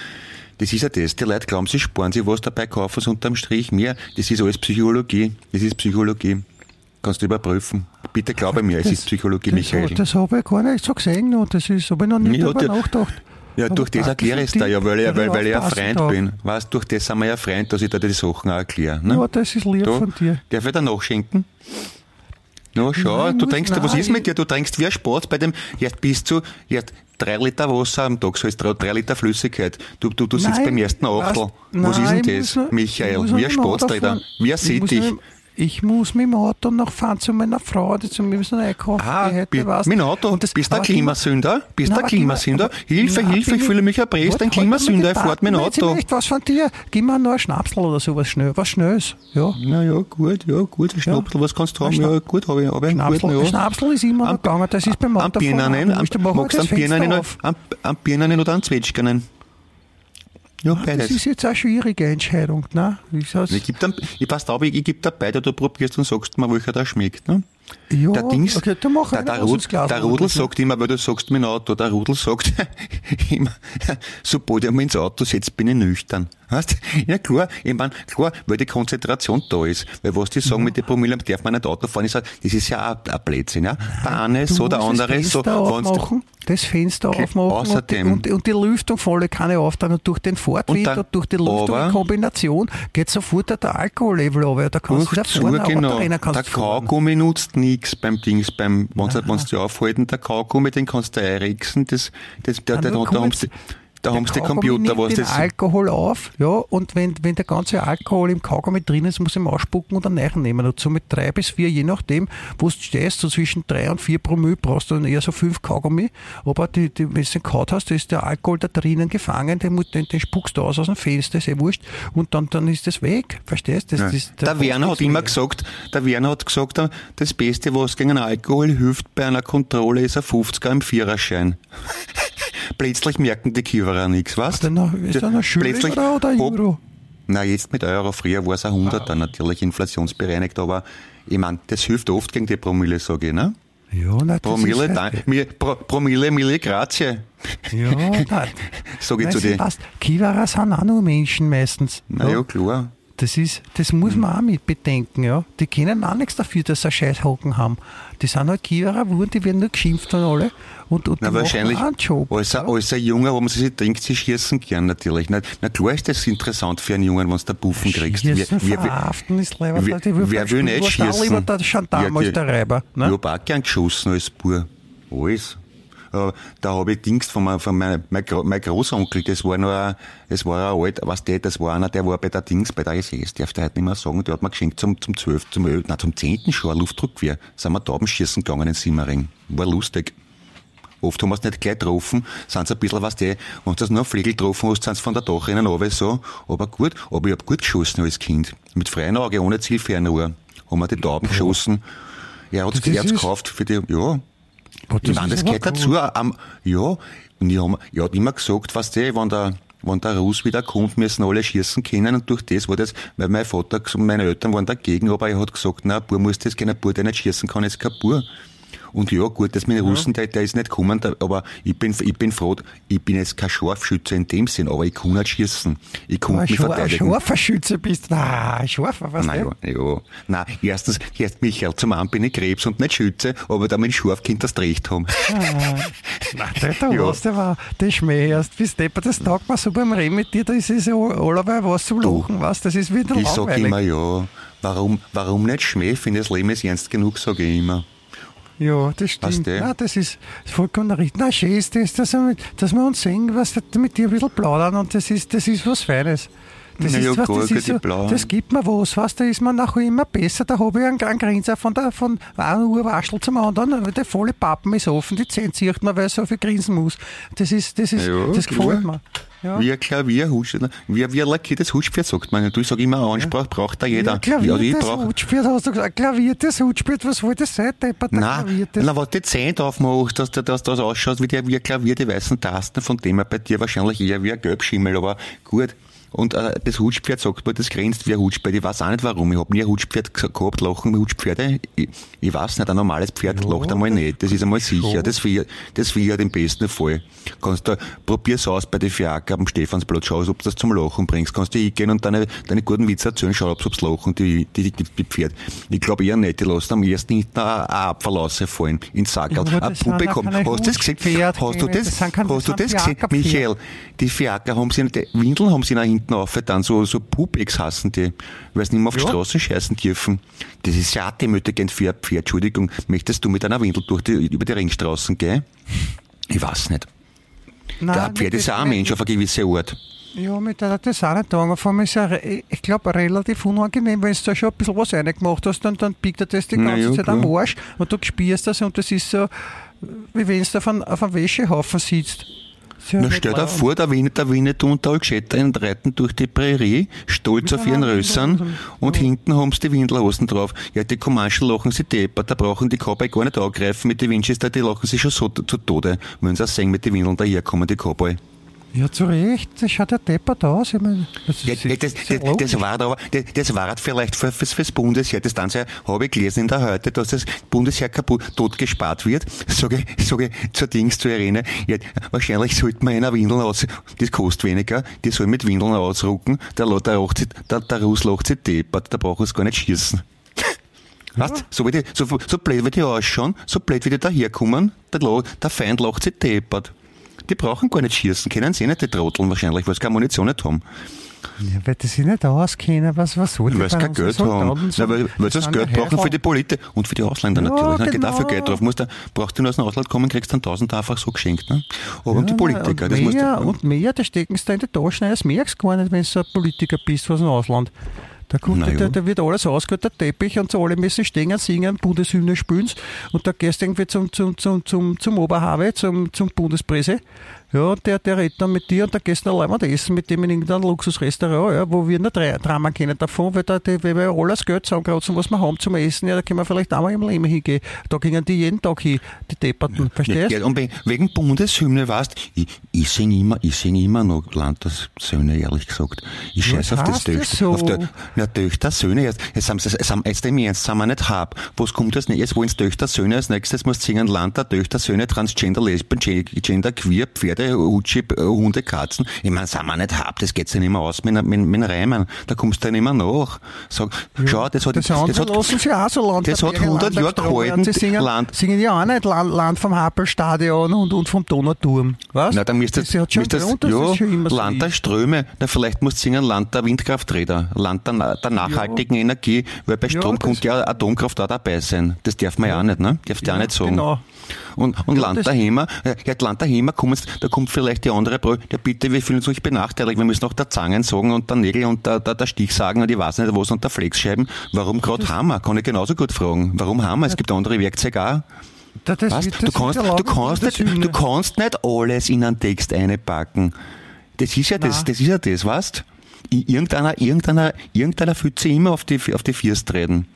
Das ist ja das. Die Leute glauben, sie sparen sich was dabei, kaufen sie unterm Strich mehr. Das ist alles Psychologie. Das ist Psychologie. Kannst du überprüfen. Bitte glaube mir, es ist Psychologie, das, Michael. Das, das habe ich gar nicht so gesehen noch. Das ist, habe ich noch Ja, drüber der- nachgedacht. Ja, durch das erkläre ich es die- ja, weil ich, weil, weil ich ein Freund da. bin. Weißt, durch das sind wir ja Freund, dass ich da die Sachen auch erkläre. Ne? Ja, das ist lieb Da, von dir. Darf ich da nachschenken? Na, schau, Nein, du trinkst, was nein, ist mit dir? Du trinkst wie ein Spatz bei dem, jetzt bist du, jetzt drei Liter Wasser am Tag, so ist drei, drei Liter Flüssigkeit. Du, du, du sitzt Nein, beim ersten Achtel. weißt- Was ist denn das, muss Michael? Wie ein fahren. Wie ein Sittich. Ich muss mit dem Auto noch fahren zu meiner Frau, die zu mir müssen einkaufen. Ah, hätte was. mit dem Auto. Und das- bist du ein aber immer- Klimasünder? Bist du Na, ein aber mir- Klimasünder? aber- Hilfe, Na, Hilfe, ich fühle mich erpresst. Ein halt Klimasünder, er die fährt mit dem Auto. echt was von dir. Gib mir noch ein Schnapsel oder sowas schnell. Was Schnelles. Ja. Na ja, gut, ja, gut, ein Schnapsel, was kannst du haben? Ein Ja, gut, habe ich, habe ich einen Schnapsel, guten, ja. Schnapsel ist immer noch gegangen. Das ist beim Am Autofahren. Birnen, magst du am Birnen, am, am oder am Zwetschgenen? Ja, Das beides. ist jetzt eine schwierige Entscheidung. Ne? Ich Ich, geb dann, ich pass auf, ich, ich gebe dir beide, du probierst und sagst mir, welcher da schmeckt. Ne? Ja, der Dings, okay, dann mach der, der, was Rud, ins Glas der. Rudel sagt immer, weil du sagst dem Auto, der Rudel sagt immer, sobald ich mich ins Auto setze, bin ich nüchtern. Weißt? Ja klar, ich mein, klar, weil die Konzentration da ist. Weil was die sagen mit den Promille, darf man nicht Auto fahren, ich sag, das ist ja auch ein Blödsinn. Ja? Der eine so, der andere das so. Aufmachen, das Fenster aufmachen außerdem- und, die, und, und die Lüftung volle Kanne auftragen und durch den Fortwind Und und, durch die Lüftung aber- in Kombination geht sofort der Alkohollevel runter. Da kannst du wieder vorne genau. Auto Der kannst. Kaugummi nutzt nix beim Dings, beim, wenn's, wenn's die aufhalten, der Kaugummi, den kannst du einrechsen, das, das, der, Ah, der, nur da da haben sie Der Kaugummi Computer, was den das, Alkohol auf, ja, und wenn, wenn der ganze Alkohol im Kaugummi drin ist, muss ich ihn ausspucken und dann nehmen. Und so mit drei bis vier, je nachdem, wo du stehst, so zwischen drei und vier Promille brauchst du dann eher so fünf Kaugummi. Aber die, die, wenn du den kaut hast, da ist der Alkohol da drinnen gefangen, den, den, den spuckst du aus aus dem Fenster, ist eh wurscht. Und dann, dann ist das weg. Verstehst du? Das, das, der Werner hat immer gesagt, der Werner hat gesagt, das Beste, was gegen Alkohol hilft bei einer Kontrolle, ist ein 50er im Viererschein. Plötzlich merken die Kiewerer nichts, was? Ist noch- ist der noch Schilling Plötzlich- oder- oder. Euro? Na, jetzt mit Euro. Früher war es ein 100er, natürlich inflationsbereinigt, aber ich mein, das hilft oft gegen die Promille, sage ich, ne? Ja, das Promille, da, mir, Pro, Promille, Mille Grazie. Ja, nein. Sag ich zu dir. Kiewerer sind auch nur Menschen meistens. Na ja, klar. Das ist, das muss man auch mit bedenken, ja. Die können auch nichts dafür, dass sie einen Scheißhocken haben. Die sind halt Kiewerer Wurden, die werden nur geschimpft von alle. Und, und Na, die wahrscheinlich, machen auch einen Job. als ein, als ein Junger, wo man sich denkt, sie schießen gern natürlich. Na, na klar ist das interessant für einen Jungen, wenn du da Buffen kriegst. Schießen, Wer- wer- verhaften ist leider. wer- die wer will nicht schießen? lieber der Gendarm Ja, als der Reiber. Ich Ne? hab auch gern geschossen als Bub. Alles. Äh, Da habe ich Dings von, meinem- von meinem, mein, mein Großonkel, das war noch ein, das war ein alt, was der, das war einer, der war bei der Dings, bei der SS, darf der heute nicht mehr sagen, der hat mir geschenkt zum, zum 12., zum 11., nein, zum 10. schon ein Luftdruckgewehr. Sind wir Taubenschießen gegangen in Simmering. War lustig. Oft haben wir es nicht gleich getroffen, sind ein bisschen, was die, wenn du das nur Flegel getroffen hast, sind sie von der Dachrinne runter, so. Aber gut, aber ich hab gut geschossen als Kind. Mit freiem Auge, ohne Zielfernrohr. Haben wir die Tauben geschossen. Er hat's, er hat's gekauft für die, ja. Boah, Ich meine, das gehört dazu. Am, ja, und ich hab, ich hab immer gesagt, was der, wenn der, wenn der Russ wieder kommt, müssen alle schießen können und durch das war das, weil mein Vater und meine Eltern waren dagegen, aber er hat gesagt, na, ein Bub muss das, kein Bub, der nicht schießen kann, ist kein Bub. Und ja, gut, das mit den Russen, der, der ist nicht gekommen, der, aber ich bin, ich bin froh, ich bin jetzt kein Scharfschütze in dem Sinn, aber ich kann nicht schießen. Ich kann Ein mich ein verteidigen. scharfer Schütze bist. Na, ein scharfer, was Nein, ja, ja. Nein, erstens, erst Michael, zum einen bin ich Krebs und nicht Schütze, aber damit scharf Kind das Recht haben. Nein, der, der Ja. der war, der Schmäh erst bis Depper, das taugt mir so beim Reden mit dir, da ist es ja allerweil was zum Lachen, was, das ist wieder Ich sag langweilig. immer, ja, warum, warum nicht Schmäh? Ich finde, das Leben ist ernst genug, sage ich immer. Ja, das stimmt. der? Nein, das ist vollkommen richtig. Nein, schön ist das, dass wir, dass wir uns sehen, was, mit dir ein bisschen plaudern und das ist, das ist was Feines. Das, Na ja, ist, was, das, ist so, das gibt mir was, was, da ist man nachher immer besser. Da habe ich einen, einen Grinser von der von einer Uhr Waschel zum anderen. Der volle Pappen ist offen, die Zähne zieht man, weil er so viel grinsen muss. Das ist, das ist, Ja, das gefällt mir. Ja. Wie ein Klavierhusch, wie, wie ein lackiertes Huschpferd, sagt man. Du sag immer, Ansprache braucht da jeder. Ja, klaviertes brauch, Hutspiel, hast du gesagt. Klaviertes Hutspiel, was soll das sein? Deppert, Nein, na, was die Zähne drauf machst, dass, dass das ausschaut wie, die, wie ein Klavier, die weißen Tasten, von dem her bei dir wahrscheinlich eher wie ein Gelbschimmel, aber gut. Und äh, das Hutspferd sagt man, das grenzt wie ein Hutspferd. Ich weiß auch nicht warum. Ich hab nie ein Hutspferd ge- gehabt, lachen Hutspferde. Ich, ich weiß nicht, ein normales Pferd lacht einmal nicht. Das ist einmal sicher. Das Vieh, das Vieh hat im besten Fall. Kannst du, probier's aus bei den Fiaker am Stephansplatz, schau, ob du das zum Lachen bringst. Kannst du hingehen und deine, deine guten Witze erzählen, schau, ob sie lachen, die, die, die, die Pferd. Ich glaube eher nicht, die lassen am ersten hinten ein ein Apfel rausfallen, ins Sackerl. Ja, aber ein das sind Publikum. auch keine Hast du das gesehen? Hast du das hast du das gesehen? Michael, die Fiaker haben sie, die Windeln haben sie nach hinten auf, dann so, so Pupex hassen die, weil sie nicht mehr auf die Ja. Straße scheißen dürfen. Das ist ja demütigend für ein Pferd. Entschuldigung, möchtest du mit einer Windel durch die, über die Ringstraßen gehen? Ich weiß nicht. Nein, Der Pferd ist auch ein. Mensch auf eine gewisse Art. Ja, mit der hat das auch nicht gegangen. Vor allem ist ja, ich glaube, relativ unangenehm, wenn du da schon ein bisschen was reingemacht hast, dann, dann biegt er das die ganze ja, Zeit am klar. Arsch und du spürst das und das ist so, wie wenn du auf einem, auf einem Wäschehaufen sitzt. Na, stell dir vor, der Winnet, der Winnetou und der Algetter reiten durch die Prärie, stolz auf ihren Rössern und hinten haben sie die Windelhosen drauf. Ja, die Commercial lachen sie deppert, da brauchen die Cowboy gar nicht angreifen mit den Winchester, die lachen sie schon so zu Tode, wenn sie auch sehen mit den Windeln daherkommen, die Cowboy. Ja, zu Recht, das schaut ja deppert aus. Ich mein, das, Ja, ja, das, ja das, das war aber, das, war vielleicht für, fürs, fürs Bundesheer. Das dann habe ich gelesen in der Heute, dass das Bundesheer kaputt, tot gespart wird. Sage, sage zur Dings zu Irene. Ja, wahrscheinlich sollte man einer Windeln aus, das kostet weniger, die soll mit Windeln ausrucken. Der, der, der, der Russ lacht sich deppert, da braucht es gar nicht schießen. Weißt, so, wie die, so, so blöd wie die ausschauen, so blöd wie die daherkommen, der, der Feind lacht sich deppert. Die brauchen gar nicht schießen, können sie nicht, die Trotteln wahrscheinlich, weil sie keine Munition nicht haben. Ja, weil die sich nicht auskennen, was, was soll Weil sie kein Geld haben. Ja, weil, weil sie das Geld brauchen für die Politik und für die Ausländer Ja, natürlich. Da geht genau. auch viel Geld drauf. Musst du, brauchst du nur aus dem Ausland kommen, kriegst dann 1000 einfach so geschenkt. Ne? Aber und die Politiker, und das musst mehr, du. Und mehr, da stecken sie da in die Taschen, das merkst du gar nicht, wenn du so ein Politiker bist aus dem Ausland. Da, kommt, ja. da, da wird alles ausgeholt, der Teppich und so alle müssen stehen singen, Bundeshymne spielen und da gehst du irgendwie zum, zum, zum, zum, zum Oberhabe, zum, zum Bundespresse ja, und der, der redet dann mit dir und da gehst du noch einmal essen mit dem in irgendeinem Luxusrestaurant, ja, wo wir drei Drama kennen davon, weil, da, die, weil wir alles Geld zusammenkratzen, was wir haben zum Essen, ja, da können wir vielleicht einmal im Leben hingehen. Da gingen die jeden Tag hin, die Depperten, verstehst Ja, und we- wegen Bundeshymne, weißt ich, ich sing immer, ich sing immer noch Landessöhne, ehrlich gesagt. Ich scheiß auf das das Töchter. so? Auf der, na, Töchter, Söhne, jetzt, jetzt haben sie, jetzt haben, jetzt im Ernst, sind wir nicht hab. Was kommt als nächstes? Wo ins Töchter, Söhne als nächstes muss singen Land der Töchter, Söhne, Transgender, Lesben, Gen- Gender, Queer, Pferde, Utschi, äh, Hunde, Katzen. Ich meine, sind wir nicht hab, das geht sich nicht mehr aus mit, mit, mit Reimen. Da kommst du ja nicht mehr nach. Sag, schau, das hat, Das das, hat, so Land. das der hat Berge, 100 Land der Jahre gehalten, Sie singen, Land- singen ja auch nicht Land, Land vom Happelstadion und, und vom Donauturm. Was? Na, dann müsstest das hat schon müsstest- Grund, ja, das schon immer so Land der ist. Ströme. Na, vielleicht musst du singen Land der Windkrafträder, Land der, der nachhaltigen Energie, weil bei Ja, Strom das- kommt ja Atomkraft auch dabei sein. Das darf man ja, auch nicht, ne? Darf ja, auch nicht sagen. Genau. Und, und Land das- der Hämer, äh, ja, Land kommen jetzt- da kommt vielleicht die andere Brüche, ja bitte, wir fühlen uns euch benachteiligt, wir müssen auch der Zangen sagen und der Nägel und der, der, der Stich sagen und ich weiß nicht was und der Flexscheiben. Warum gerade Hammer? Kann ich genauso gut fragen. Warum Hammer? Es gibt andere Werkzeuge auch. Da- das Weißt, wird- du, das kannst, du, kannst das nicht, Hymne. du kannst nicht alles in einen Text einpacken. Das ist ja das, Nein. das ist ja das, weißt? Irgendeiner, irgendeiner, irgendeiner fühlt sich immer auf die, auf die First reden.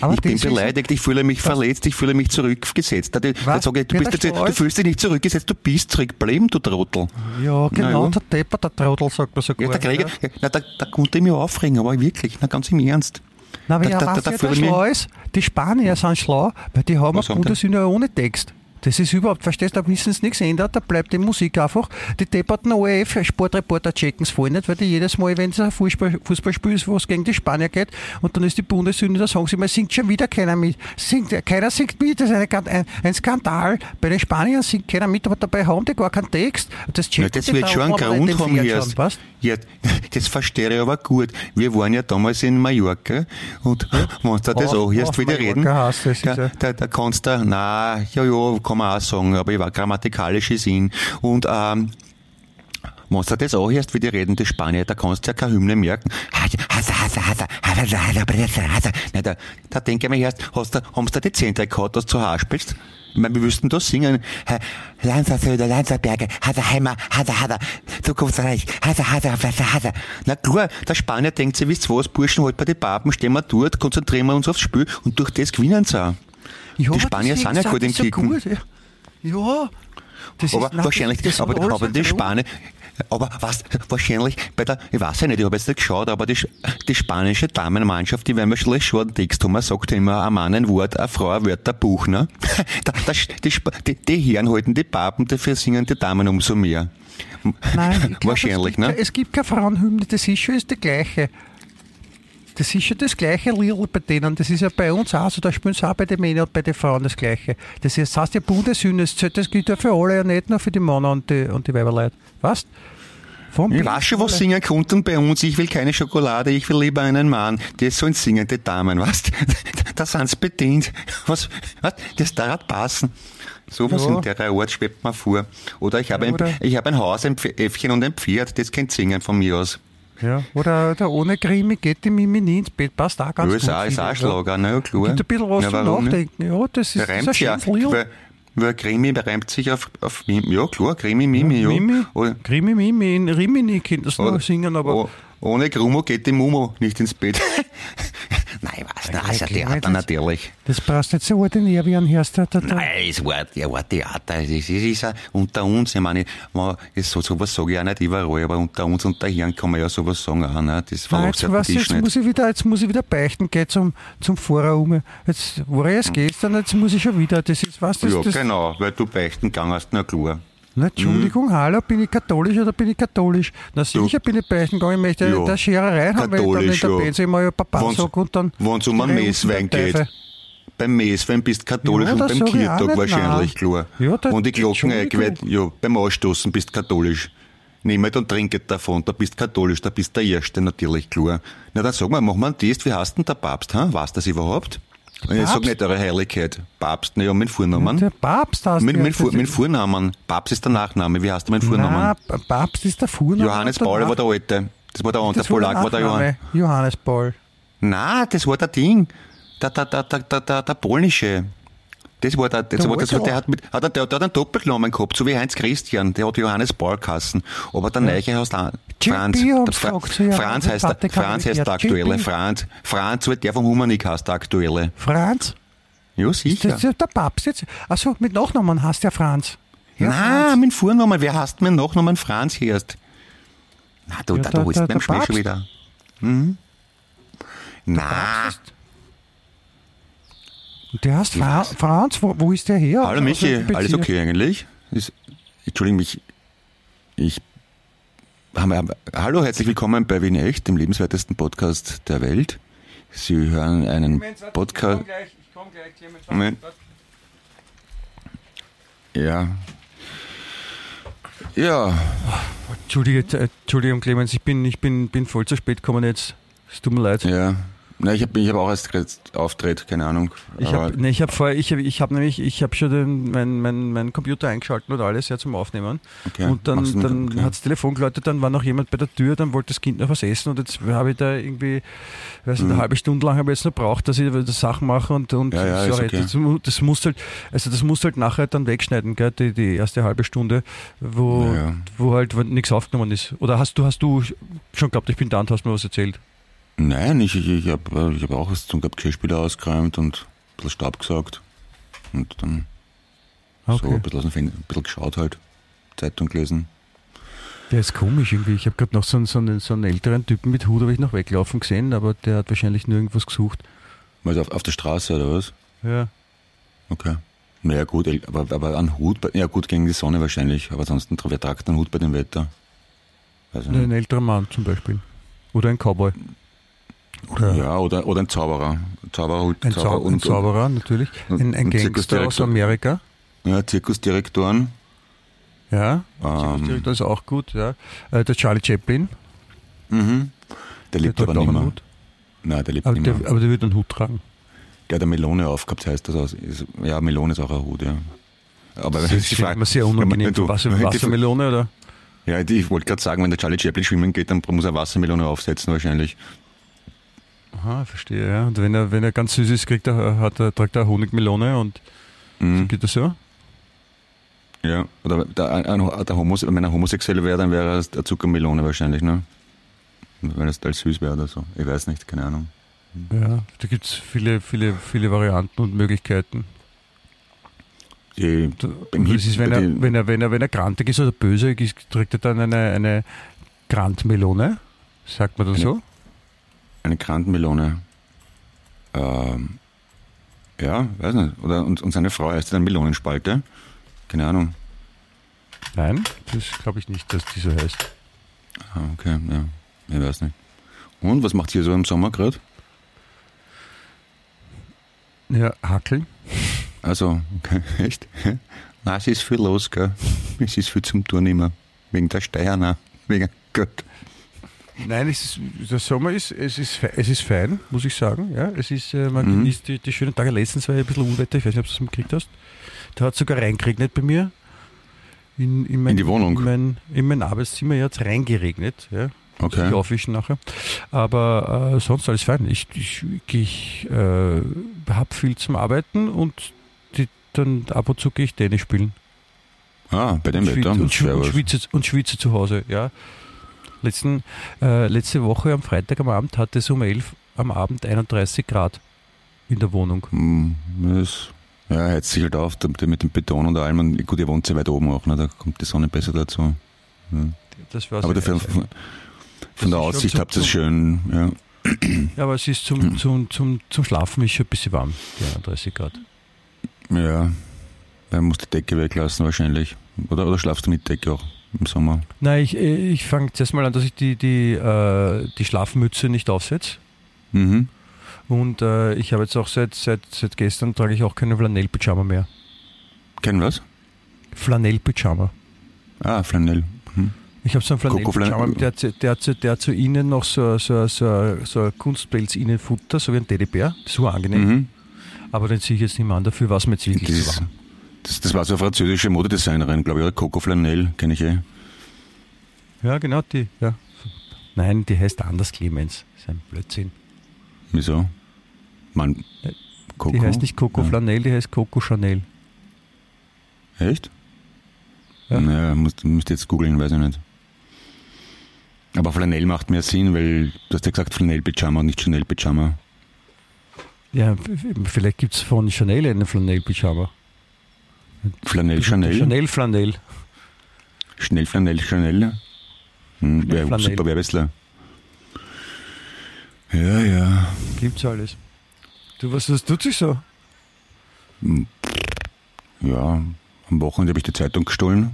Aber ich bin beleidigt, ich fühle mich verletzt, ich fühle mich zurückgesetzt. Da, da, da sage ich, du, bist du stolz? fühlst dich nicht zurückgesetzt, du bist zurückgeblieben, du Trottel. Ja, genau, ja. der Depper, der Trottel, sagt man sogar. Ja, der Krieger, ja, na, da, da konnte ich mich aufregen, aber wirklich, na, ganz im Ernst. Na, aber Da- ja, da- da- da der mich- schlau ist, die Spanier sind schlau, weil die haben eine? Bundeshymne ohne Text. Das ist überhaupt, verstehst du, da müssen sie nichts ändern, da bleibt die Musik einfach. Die depperten ORF-Sportreporter checken es voll nicht, weil die jedes Mal, wenn es ein Fußball, Fußballspiel ist, wo es gegen die Spanier geht, und dann ist die Bundeshymne, da sagen sie mal, singt schon wieder keiner mit. Singt, keiner singt mit, das ist eine, ein, ein Skandal. Bei den Spaniern singt keiner mit, aber dabei haben die gar keinen Text. Das, Ja, checken das wird da schon einen aber Grund haben weißt? Ja, das verstehe ich aber gut. Wir waren ja damals in Mallorca und wenn du das auch wie die reden, da, da, da kannst du, na, ja, ja, kann man auch sagen, aber ich war grammatikalisch ist ihn. Und, ähm, wenn du das anhörst, wie die reden, die Spanier, da kannst du ja keine Hymne merken. Nein, da, da denke ich mir erst, hast du, haben sie da die Zehnte gehabt, dass du zu Haar spielst? Ich meine, wir wüssten das singen. Lanzersöder, Lanzerberge, Hada Heimer, Hada Hada, Zukunftsreich, Hada Hada, Hada Hada. Na klar, der Spanier denkt sich, wisst was, Burschen, halt bei den Papen, stehen wir dort, konzentrieren wir uns aufs Spiel und durch das gewinnen sie auch. Ja, Die Spanier sind ja gut im das so Kicken. gut, Ja, das Aber ist, wahrscheinlich, das, das aber, aber die. Spanier, aber was, wahrscheinlich bei der, ich weiß ja nicht, ich habe jetzt nicht geschaut, aber die, die spanische Damenmannschaft, die werden wahrscheinlich schon einen Text haben, man sagt immer, ein Mann ein Wort, eine Frau ein Wort, ein Buch, ne? Da, da, die, die, die Herren halten die Papen, dafür singen die Damen umso mehr. Nein, glaub, wahrscheinlich, es gibt, ne? Es gibt keine Frauenhymne, das ist schon ist das Gleiche. Das ist schon das gleiche Lied bei denen. Das ist ja bei uns auch so, da spielen sie auch bei den Männern und bei den Frauen das Gleiche. Das, ist, das heißt ja Bundeshymne, das gilt ja für alle, ja nicht nur für die Männer und die, und die Weiberleute. Weißt Vom Ich weiß schon, was singen konnten bei uns. Ich will keine Schokolade, ich will lieber einen Mann. Das sollen singen, die Damen, weißt Da sind sie bedient. Was, was? Das darf passen. So was Ja. in der Art schwebt man vor. Oder ich habe ein, ich habe ein Haus, ein Äffchen und ein Pferd. Das kennt singen von mir aus. Ja, oder der ohne Krimi geht die Mimi nie ins Bett, passt auch ganz Ja, gut. auch, ist auch ein ja. Schlager, na ja, klar. Gibt ein bisschen was ja, zum? Nachdenken. Ja, das ist, das ist ein ja, weil, weil Krimi reimt sich auf, auf Mimi. Ja, klar, Krimi, Mimi, ja. Mimi, Oder, Krimi, Mimi, in Rimini können das noch singen, aber oh, ohne Grumo geht die Mumo nicht ins Bett. Nein, was, na, ist ja Klar, Theater das- natürlich. das brauchst nicht so ordinär wie ein der, Nein, es war, ja, war Theater. Es ist, es ist unter uns. Ich meine, man, so, sowas sage ich auch nicht überall, aber unter uns, unter Herren kann man ja sowas sagen auch, ne? Das jetzt, ja Tisch jetzt, nicht. muss ich wieder, jetzt muss ich wieder beichten, geh zum, zum Vorher um. Jetzt war ich erst gestern, jetzt muss ich schon wieder. Das ist, was das, Ja, das genau, weil du beichten gegangen hast, na klar. Na, Entschuldigung, hallo, bin ich katholisch oder bin ich katholisch? Na sicher bin ich beichten gegangen, ich möchte Ja, der Schererei haben, wenn ich dann in der ja. Benz immer Papa Wenn's- sag und dann... wenn's um einen Messwein geht. Beim Messwein bist du katholisch Ja, und beim nicht, wahrscheinlich, klar. Ja, da- und die Glocken eingeweiht, ja, beim Ausstoßen bist du katholisch. Nehmt und trinket davon, da bist du katholisch, da bist du der Erste, natürlich, klar. Na dann sag mal, machen wir einen Test, wie heißt denn der Papst, ha? Weißt du das überhaupt? Ich sag Papst? nicht eure Heiligkeit. Papst, na ja, mein Vornamen. Der Papst heißt Mein, mein, Vor, mein Vornamen. Papst ist der Nachname. Wie heißt der mein Vornamen? Nein, Papst ist der Vorname. Johannes Paul war der Alte. Das war der andere. Der das war der Johann. Johannes Paul. Nein, das war der Ding. Der, der, der, der, der, der, polnische. Das war der, das Der war, das, der hat, mit, hat, der, der hat einen Doppelnamen gehabt, so wie Heinz Christian, der hat Johannes Paul geheißen. Aber der Neiche heißt Franz. Der Fra ja, Franz heißt der, Franz heißt der aktuelle. Franz, Franz, halt der vom Humanik heißt der aktuelle. Franz? Ja, sicher. Das ist der Papst jetzt. Achso, mit Nachnamen heißt der Franz. Ja, Nein, mein Vornamen, wer heißt mein Nachnamen Franz erst? Na, du, Ja, da, der- du holst der- mir im der Schnee schon Papst. wieder. Hm? Na, Der heißt Fra Franz, wo, wo ist der her? hallo Aus Michi, alles okay eigentlich? Ist, Entschuldigung, mich, ich, hallo, herzlich willkommen bei Wien Echt, dem lebenswertesten Podcast der Welt. Sie hören einen Podcast, gleich, ich komm gleich, Clemens. Moment. ja, ja, Entschuldige, äh, Entschuldigung, Clemens, ich bin, ich bin, bin voll zu spät gekommen jetzt. Es tut mir leid. ja. Na, ich habe ich hab auch erst Auftritt, keine Ahnung. Ich habe ich hab vorher, ich habe ich hab nämlich, ich habe schon den, mein, mein, mein Computer eingeschaltet und alles ja zum Aufnehmen. Okay, und dann, dann okay. hat das Telefon geläutet, dann war noch jemand bei der Tür, dann wollte das Kind noch was essen und jetzt habe ich da irgendwie, weiß nicht, Mhm. eine halbe Stunde lang habe ich jetzt noch braucht, dass ich das Sachen mache und, und Ja, ja, sorry, okay. das, das muss halt, also das musst halt nachher dann wegschneiden, gell, die, die erste halbe Stunde, wo, ja. wo halt nichts aufgenommen ist. Oder hast du, hast du schon gehabt, ich bin da und hast mir was erzählt? Nein, ich, ich, ich habe ich hab auch was zum Geschirrspüler ausgeräumt und ein bisschen Staub gesaugt. Und dann so Okay. ein bisschen, aus dem Fen- ein bisschen geschaut halt, Zeitung gelesen. Der ist komisch irgendwie. Ich habe gerade noch so einen, so, einen, so einen älteren Typen mit Hut, habe ich noch weglaufen gesehen, aber der hat wahrscheinlich nur irgendwas gesucht. Also auf, auf der Straße oder was? Ja. Okay. Naja gut, aber, aber ein Hut, bei, ja gut gegen die Sonne wahrscheinlich, aber ansonsten wer tragt einen Hut bei dem Wetter? Also, Ein älterer Mann zum Beispiel. Oder ein Cowboy. Oder ja, oder, oder ein Zauberer. Zaubererhut, ein, Zau Zauberer ein Zauberer, natürlich. und- Ein, ein und Gangster aus Zirkusdirektor. Amerika. Ja, Zirkusdirektoren. Ja. Ähm, Das ist auch gut, ja. Äh, Der Charlie Chaplin. Mhm. Der lebt der aber nicht mehr. Hut. Nein, der lebt Aber nicht der, mehr. aber der wird einen Hut tragen. Der hat eine Melone aufgehabt, heißt das aus. Ja, Melone ist auch ein Hut, ja. Aber Das ist die Frage- sehr unangenehm. du, Wasser, Wassermelone oder? Ja, ich wollte gerade sagen, wenn der Charlie Chaplin schwimmen geht, dann muss er Wassermelone aufsetzen wahrscheinlich. Aha, verstehe, ja. Und wenn er, wenn er ganz süß ist, kriegt er, hat er, trägt er Honigmelone und Mhm. geht das so? Ja, oder der, ein, ein, der Homos, wenn er homosexuell wäre, dann wäre er eine Zuckermelone wahrscheinlich, ne? Weil es als süß wäre oder so. Ich weiß nicht, keine Ahnung. Ja, da gibt es viele, viele, viele Varianten und Möglichkeiten. Die, das Hip- ist, wenn, er, wenn, er, wenn, er, wenn er grantig ist oder böse ist, trägt er dann eine, eine Grantmelone. Sagt man das Eine- so? Eine Krantmelone. Ähm, ja, weiß nicht. Oder, und, und seine Frau heißt dann Melonenspalte. Keine Ahnung. Nein, das glaube ich nicht, dass die so heißt. Ah, okay, ja. Ich weiß nicht. Und was macht ihr so im Sommer gerade? Ja, Hackeln. Also, okay, echt? Na, es ist viel los, gell? Es ist viel zum Tun immer. Wegen der Steuern, auch. wegen Gott. Nein, es ist, der Sommer ist, es ist, es ist fein, muss ich sagen. Ja, es ist, äh, man Mhm. genießt die, die schönen Tage. Letztens war ja ein bisschen Unwetter, ich weiß nicht, ob du das mitgekriegt hast. Da hat es sogar reingeregnet bei mir. In, in, mein, In die Wohnung? In mein, in mein Arbeitszimmer hat es reingeregnet. Ja. Okay. ich aufwischen nachher. Aber äh, sonst alles fein. Ich, ich, ich äh, habe viel zum Arbeiten und die, dann ab und zu gehe ich Tennis spielen. Ah, bei dem Wetter. schwitze, und, das schwi- wär und, schwitze, und schwitze zu Hause, ja. Letzten, äh, letzte Woche am Freitag am Abend hatte es um 11 am Abend 31 Grad in der Wohnung. Hm, Das, ja, heizt sich halt auf mit dem Beton und allem. Und gut, ihr wohnt sehr weit oben auch, ne? da kommt die Sonne besser dazu. Ja. Das war Aber dafür, von, von der Aussicht habt ihr es schön. Ja. Ja, aber es ist zum, zum, zum, zum Schlafen ist schon ein bisschen warm, die 31 Grad. ja, man muss die Decke weglassen wahrscheinlich. Oder, oder schlafst du mit Decke auch im Sommer? Nein, ich, ich fange zuerst mal an, dass ich die, die, äh, die Schlafmütze nicht aufsetze. Mhm. Und äh, ich habe jetzt auch seit, seit, seit gestern trage ich auch keine Flanell-Pyjama mehr. Kennen was? Flanell-Pyjama. Ah, Flanell. Mhm. Ich habe so einen Flanell-Pyjama, der, hat zu- der, zu- der hat zu innen noch so, so, so, so ein Kunstpelz-Innenfutter, so wie ein Teddybär. Das ist so angenehm. Mhm. Aber den ziehe ich jetzt nicht mehr an, dafür war es mir jetzt wirklich zu warm. Das, das war so eine französische Modedesignerin, glaube ich, oder? Coco Flanell, kenne ich eh. Ja, genau, die, ja. Nein, die heißt anders Clemens. Das ist ein Blödsinn. Wieso? Mann, Ja, Coco? Die heißt nicht Coco Ja. Flanell, die heißt Coco Chanel. Echt? Ja. Naja, müsst, müsst jetzt googeln, weiß ich nicht. Aber Flanell macht mehr Sinn, weil du hast ja gesagt Flanell-Pyjama und nicht Chanel-Pyjama. Ja, vielleicht gibt es von Chanel einen Flanell-Pyjama. Flanell, Chanel? Chanel Flanell. Schnell, Flanell, Chanel. Hm, Schnell Flanell. super Werbesler. Ja, ja. Gibt's alles. Du, was das tut sich so? Hm, Ja, am Wochenende habe ich die Zeitung gestohlen.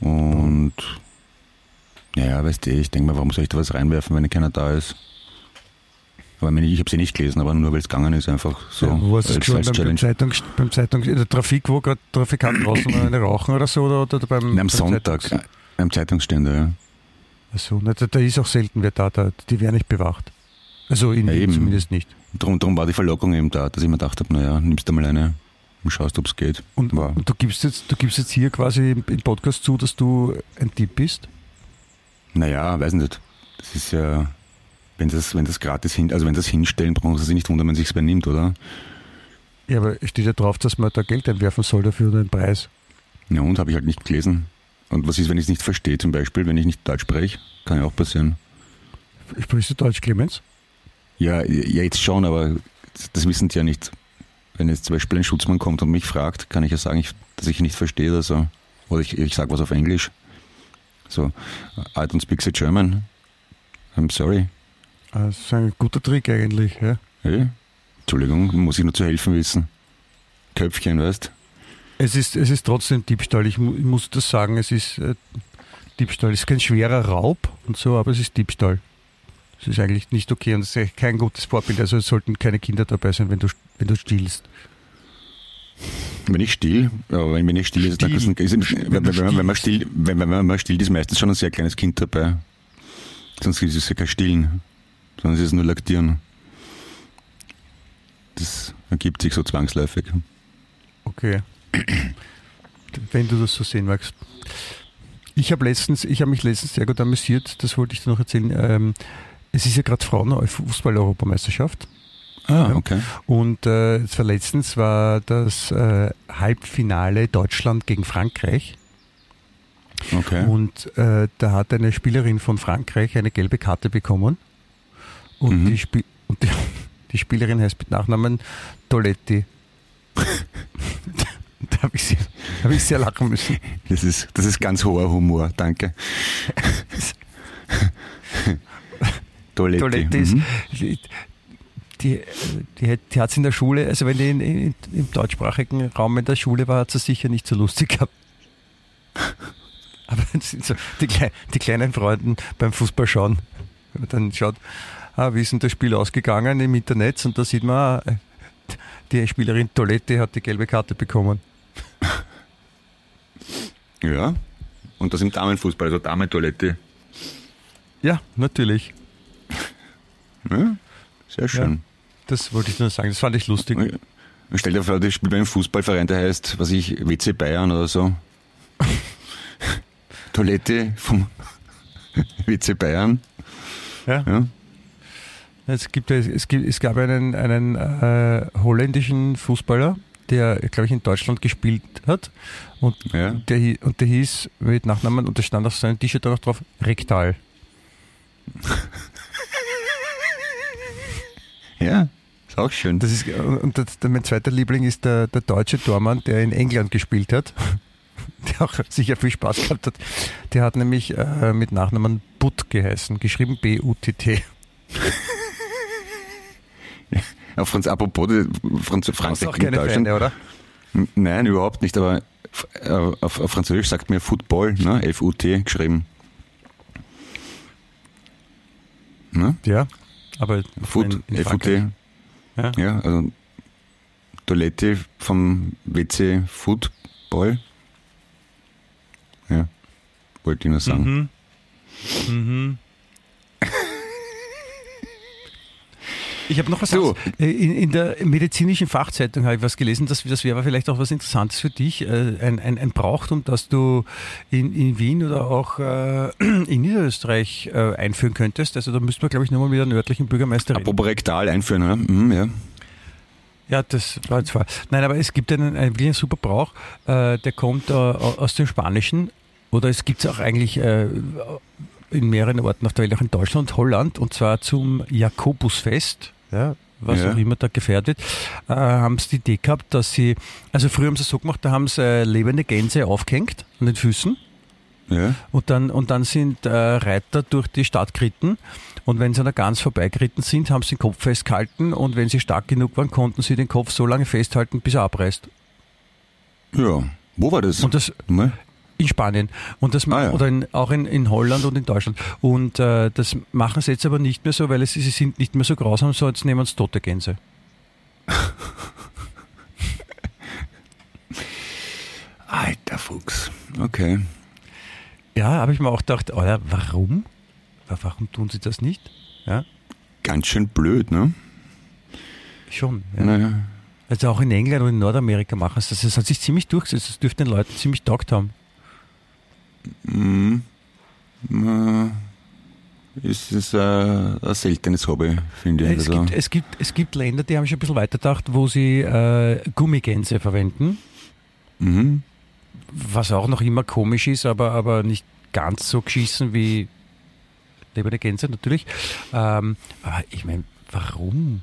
Und naja, weißt du, ich denke mir, warum soll ich da was reinwerfen, wenn keiner da ist? Aber ich, ich habe sie nicht gelesen, aber nur weil es gegangen ist, einfach so ja, wo hast du als, Beim. Zeitung, beim Zeitung, in der Trafik, wo gerade Trafikanten draußen eine rauchen oder so? Oder, oder beim, Nein, am beim Sonntag, Zeitungs- am Zeitungsständer, ja. Achso, da, da ist auch selten wer da, da die werden nicht bewacht. Also in Ja, eben. zumindest nicht. Drum, drum war die Verlockung eben da, dass ich mir gedacht habe, naja, nimmst du mal eine und schaust, ob es geht. Und, War- und du, gibst jetzt, du gibst jetzt hier quasi im im Podcast zu, dass du ein Typ bist? Naja, weiß nicht. Das ist ja, wenn das, wenn das gratis hin, also wenn das hinstellen, brauchen sie sich nicht wundern, wenn sich wer nimmt, oder? Ja, aber steht ja drauf, dass man da Geld einwerfen soll dafür oder einen Preis. Ja, und habe ich halt nicht gelesen. Und was ist, wenn ich es nicht verstehe, zum Beispiel, wenn ich nicht Deutsch spreche? Kann ja auch passieren. Sprichst du Deutsch, Clemens? Ja, ja, jetzt schon, aber das wissen die ja nicht. Wenn jetzt zum Beispiel ein Schutzmann kommt und mich fragt, kann ich ja sagen, ich, dass ich nicht verstehe oder so. Oder ich, ich sage was auf Englisch. So, I don't speak the German. I'm sorry. Das ist ein guter Trick eigentlich. Ja. Hey, Entschuldigung, muss ich nur zu helfen wissen. Köpfchen, weißt Es, ist, es ist trotzdem Diebstahl. Ich, mu ich muss das sagen, es ist äh, Diebstahl. Es ist kein schwerer Raub und so, aber es ist Diebstahl. Es ist eigentlich nicht okay und es ist kein gutes Vorbild. Also es sollten keine Kinder dabei sein, wenn du, wenn du stiehlst. Wenn ich still, aber wenn, wenn ich still ist, Still. ist, ist, wenn, wenn, wenn, wenn man still, wenn, wenn man still ist, meistens schon ein sehr kleines Kind dabei. Sonst ist es ja kein Stillen, sondern es ist nur Laktieren. Das ergibt sich so zwangsläufig. Okay. wenn du das so sehen magst. Ich habe letztens, ich habe mich letztens sehr gut amüsiert, das wollte ich dir noch erzählen. Ähm, es ist ja gerade Frauen-Fußball-Europameisterschaft. Ah, okay. Und äh, es war letztens war das äh, Halbfinale Deutschland gegen Frankreich. Okay. Und äh, da hat eine Spielerin von Frankreich eine gelbe Karte bekommen. Und, Mhm. die, Spi und die, die Spielerin heißt mit Nachnamen Toletti. da habe ich, sehr- hab ich sehr lachen müssen. Das ist, das ist ganz hoher Humor, danke. Toiletti. Toilette ist, Mhm. die, die, die, hat- die hat in der Schule, also wenn die in, in, im deutschsprachigen Raum in der Schule war, hat sie sicher nicht so lustig gehabt. Aber es sind so die, die kleinen Freuden beim Fußball schauen. Wenn man dann schaut, wie ist denn das Spiel ausgegangen im Internet und da sieht man, ah, die Spielerin Toilette hat die gelbe Karte bekommen. Ja. Und das im Damenfußball, also Damentoilette. Ja, natürlich. Ja, sehr schön. Das wollte ich nur sagen. Das fand ich lustig. Stell dir vor, das spielt bei einem Fußballverein, der heißt, was ich, WC Bayern oder so. Toilette vom WC Bayern. Ja. Ja. Es, gibt, es, gibt, es gab einen, einen äh, holländischen Fußballer, der, glaube ich, in Deutschland gespielt hat. Und, Ja. der, und der hieß mit Nachnamen, und da stand auf seinem T-Shirt auch noch drauf, Rektal. Ja, ist auch schön. Das ist, und das, mein zweiter Liebling ist der, der deutsche Tormann, der in England gespielt hat. Der auch sicher viel Spaß gehabt hat. Der hat nämlich äh, mit Nachnamen Butt geheißen, geschrieben B-U-T-T. Ja, Franz, apropos, Franz, Frankreich gegen Deutschland. Feinde, oder? Nein, überhaupt nicht, aber äh, auf, auf Französisch sagt mir Football, ne? F-U-T geschrieben. Ne? Ja, aber Foot, F-U-T. Ja. Ja, also Toilette vom WC Football. Ja, wollte ich nur sagen. Mhm. Mhm. Ich habe noch was anderes. Äh, in, in der medizinischen Fachzeitung habe ich was gelesen, das, das wäre vielleicht auch was Interessantes für dich. Äh, Ein, ein, ein Brauchtum, das du in, in Wien oder auch äh, in Niederösterreich einführen könntest. Also da müssten wir, glaube ich, nochmal mit der nördlichen Bürgermeister reden. Apropos rektal einführen, oder? Mhm, ja. Ja, das war jetzt wahr. Nein, aber es gibt einen, einen einen super Brauch, äh, der kommt äh, aus dem Spanischen oder es gibt es auch eigentlich äh, in mehreren Orten auf der Welt, auch in Deutschland und Holland, und zwar zum Jakobusfest, ja, was Ja. auch immer da wird, äh, haben sie die Idee gehabt, dass sie, also früher haben sie es so gemacht, da haben sie äh, lebende Gänse aufgehängt an den Füßen ja. und dann, und dann sind äh, Reiter durch die Stadt geritten. Und wenn sie an der Gans vorbeigeritten sind, haben sie den Kopf festgehalten. Und wenn sie stark genug waren, konnten sie den Kopf so lange festhalten, bis er abreißt. Ja. Wo war das? Und das Mal? In Spanien. Und das Ah, ja. oder in, auch in, in Holland und in Deutschland. Und äh, das machen sie jetzt aber nicht mehr so, weil es, sie sind nicht mehr so grausam, so jetzt nehmen sie tote Gänse. Alter Fuchs. Okay. Ja, habe ich mir auch gedacht, Alter, warum? Warum tun sie das nicht? Ja, Ganz schön blöd, ne? schon. Ja. Naja. Also auch in England und in Nordamerika machen sie das. Das hat sich ziemlich durchgesetzt. Das dürfte den Leuten ziemlich taugt haben. Mhm. Na, ist es äh, ein seltenes Hobby, finde ich. Es, Also, gibt, es, gibt, es gibt Länder, die haben schon ein bisschen weiter gedacht, wo sie äh, Gummigänse verwenden, mhm. was auch noch immer komisch ist, aber, aber nicht ganz so geschissen wie lebende Gänse natürlich. Ähm, aber ich meine, warum?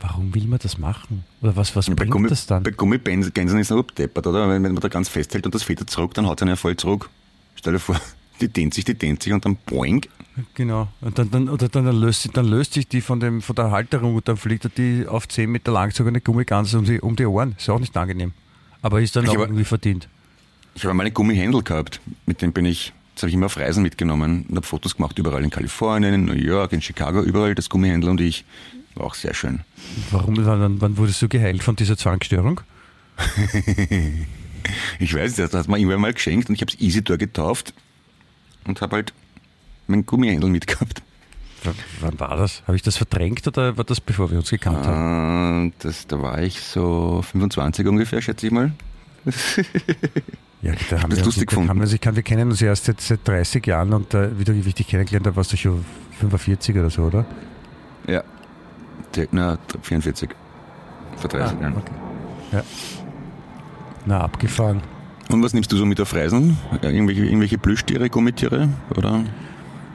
Warum will man das machen? Oder was, was bei, bringt Gummi, das dann? bei Gummigänsen ist es noch abdeppert, oder? Wenn, wenn man da ganz festhält und das federt zurück, dann haut es einen ja voll zurück. Stell dir vor, die dehnt sich, die dehnt sich und dann boing. Genau. Und dann, dann, oder dann, löst, sich- dann löst sich die von, dem, von der Halterung und dann fliegt die auf 10 Meter lang so eine Gummigans um die, um die Ohren. Ist auch nicht angenehm. Aber ist dann Ich auch aber- irgendwie verdient. Ich habe mal einen Gummihändel gehabt, mit dem bin ich, das habe ich immer auf Reisen mitgenommen und habe Fotos gemacht überall in Kalifornien, in New York, in Chicago, überall das Gummihändel und ich. War auch sehr schön. Warum, wann, wann wurdest du geheilt von dieser Zwangsstörung? Ich weiß, das hat mir irgendwann mal geschenkt und ich habe es Easy Door getauft und habe halt meinen Gummihändel mitgehabt. W wann war das? Habe ich das verdrängt oder war das bevor wir uns gekannt haben? Und das, da war ich so 25 ungefähr, schätze ich mal. Ja, da haben das wir, lustig uns, gefunden. haben wir, uns- ich kann, wir kennen uns erst seit, seit 30 Jahren und äh, wie du richtig kennengelernt hast, warst du schon 45 oder so, oder? Ja. Na, 44. Vor 30 Jahren. Ah, okay. Ja. Na, abgefahren. Und was nimmst du so mit auf Reisen? Irgendwelche, irgendwelche Plüschtiere, Gummitiere? Oder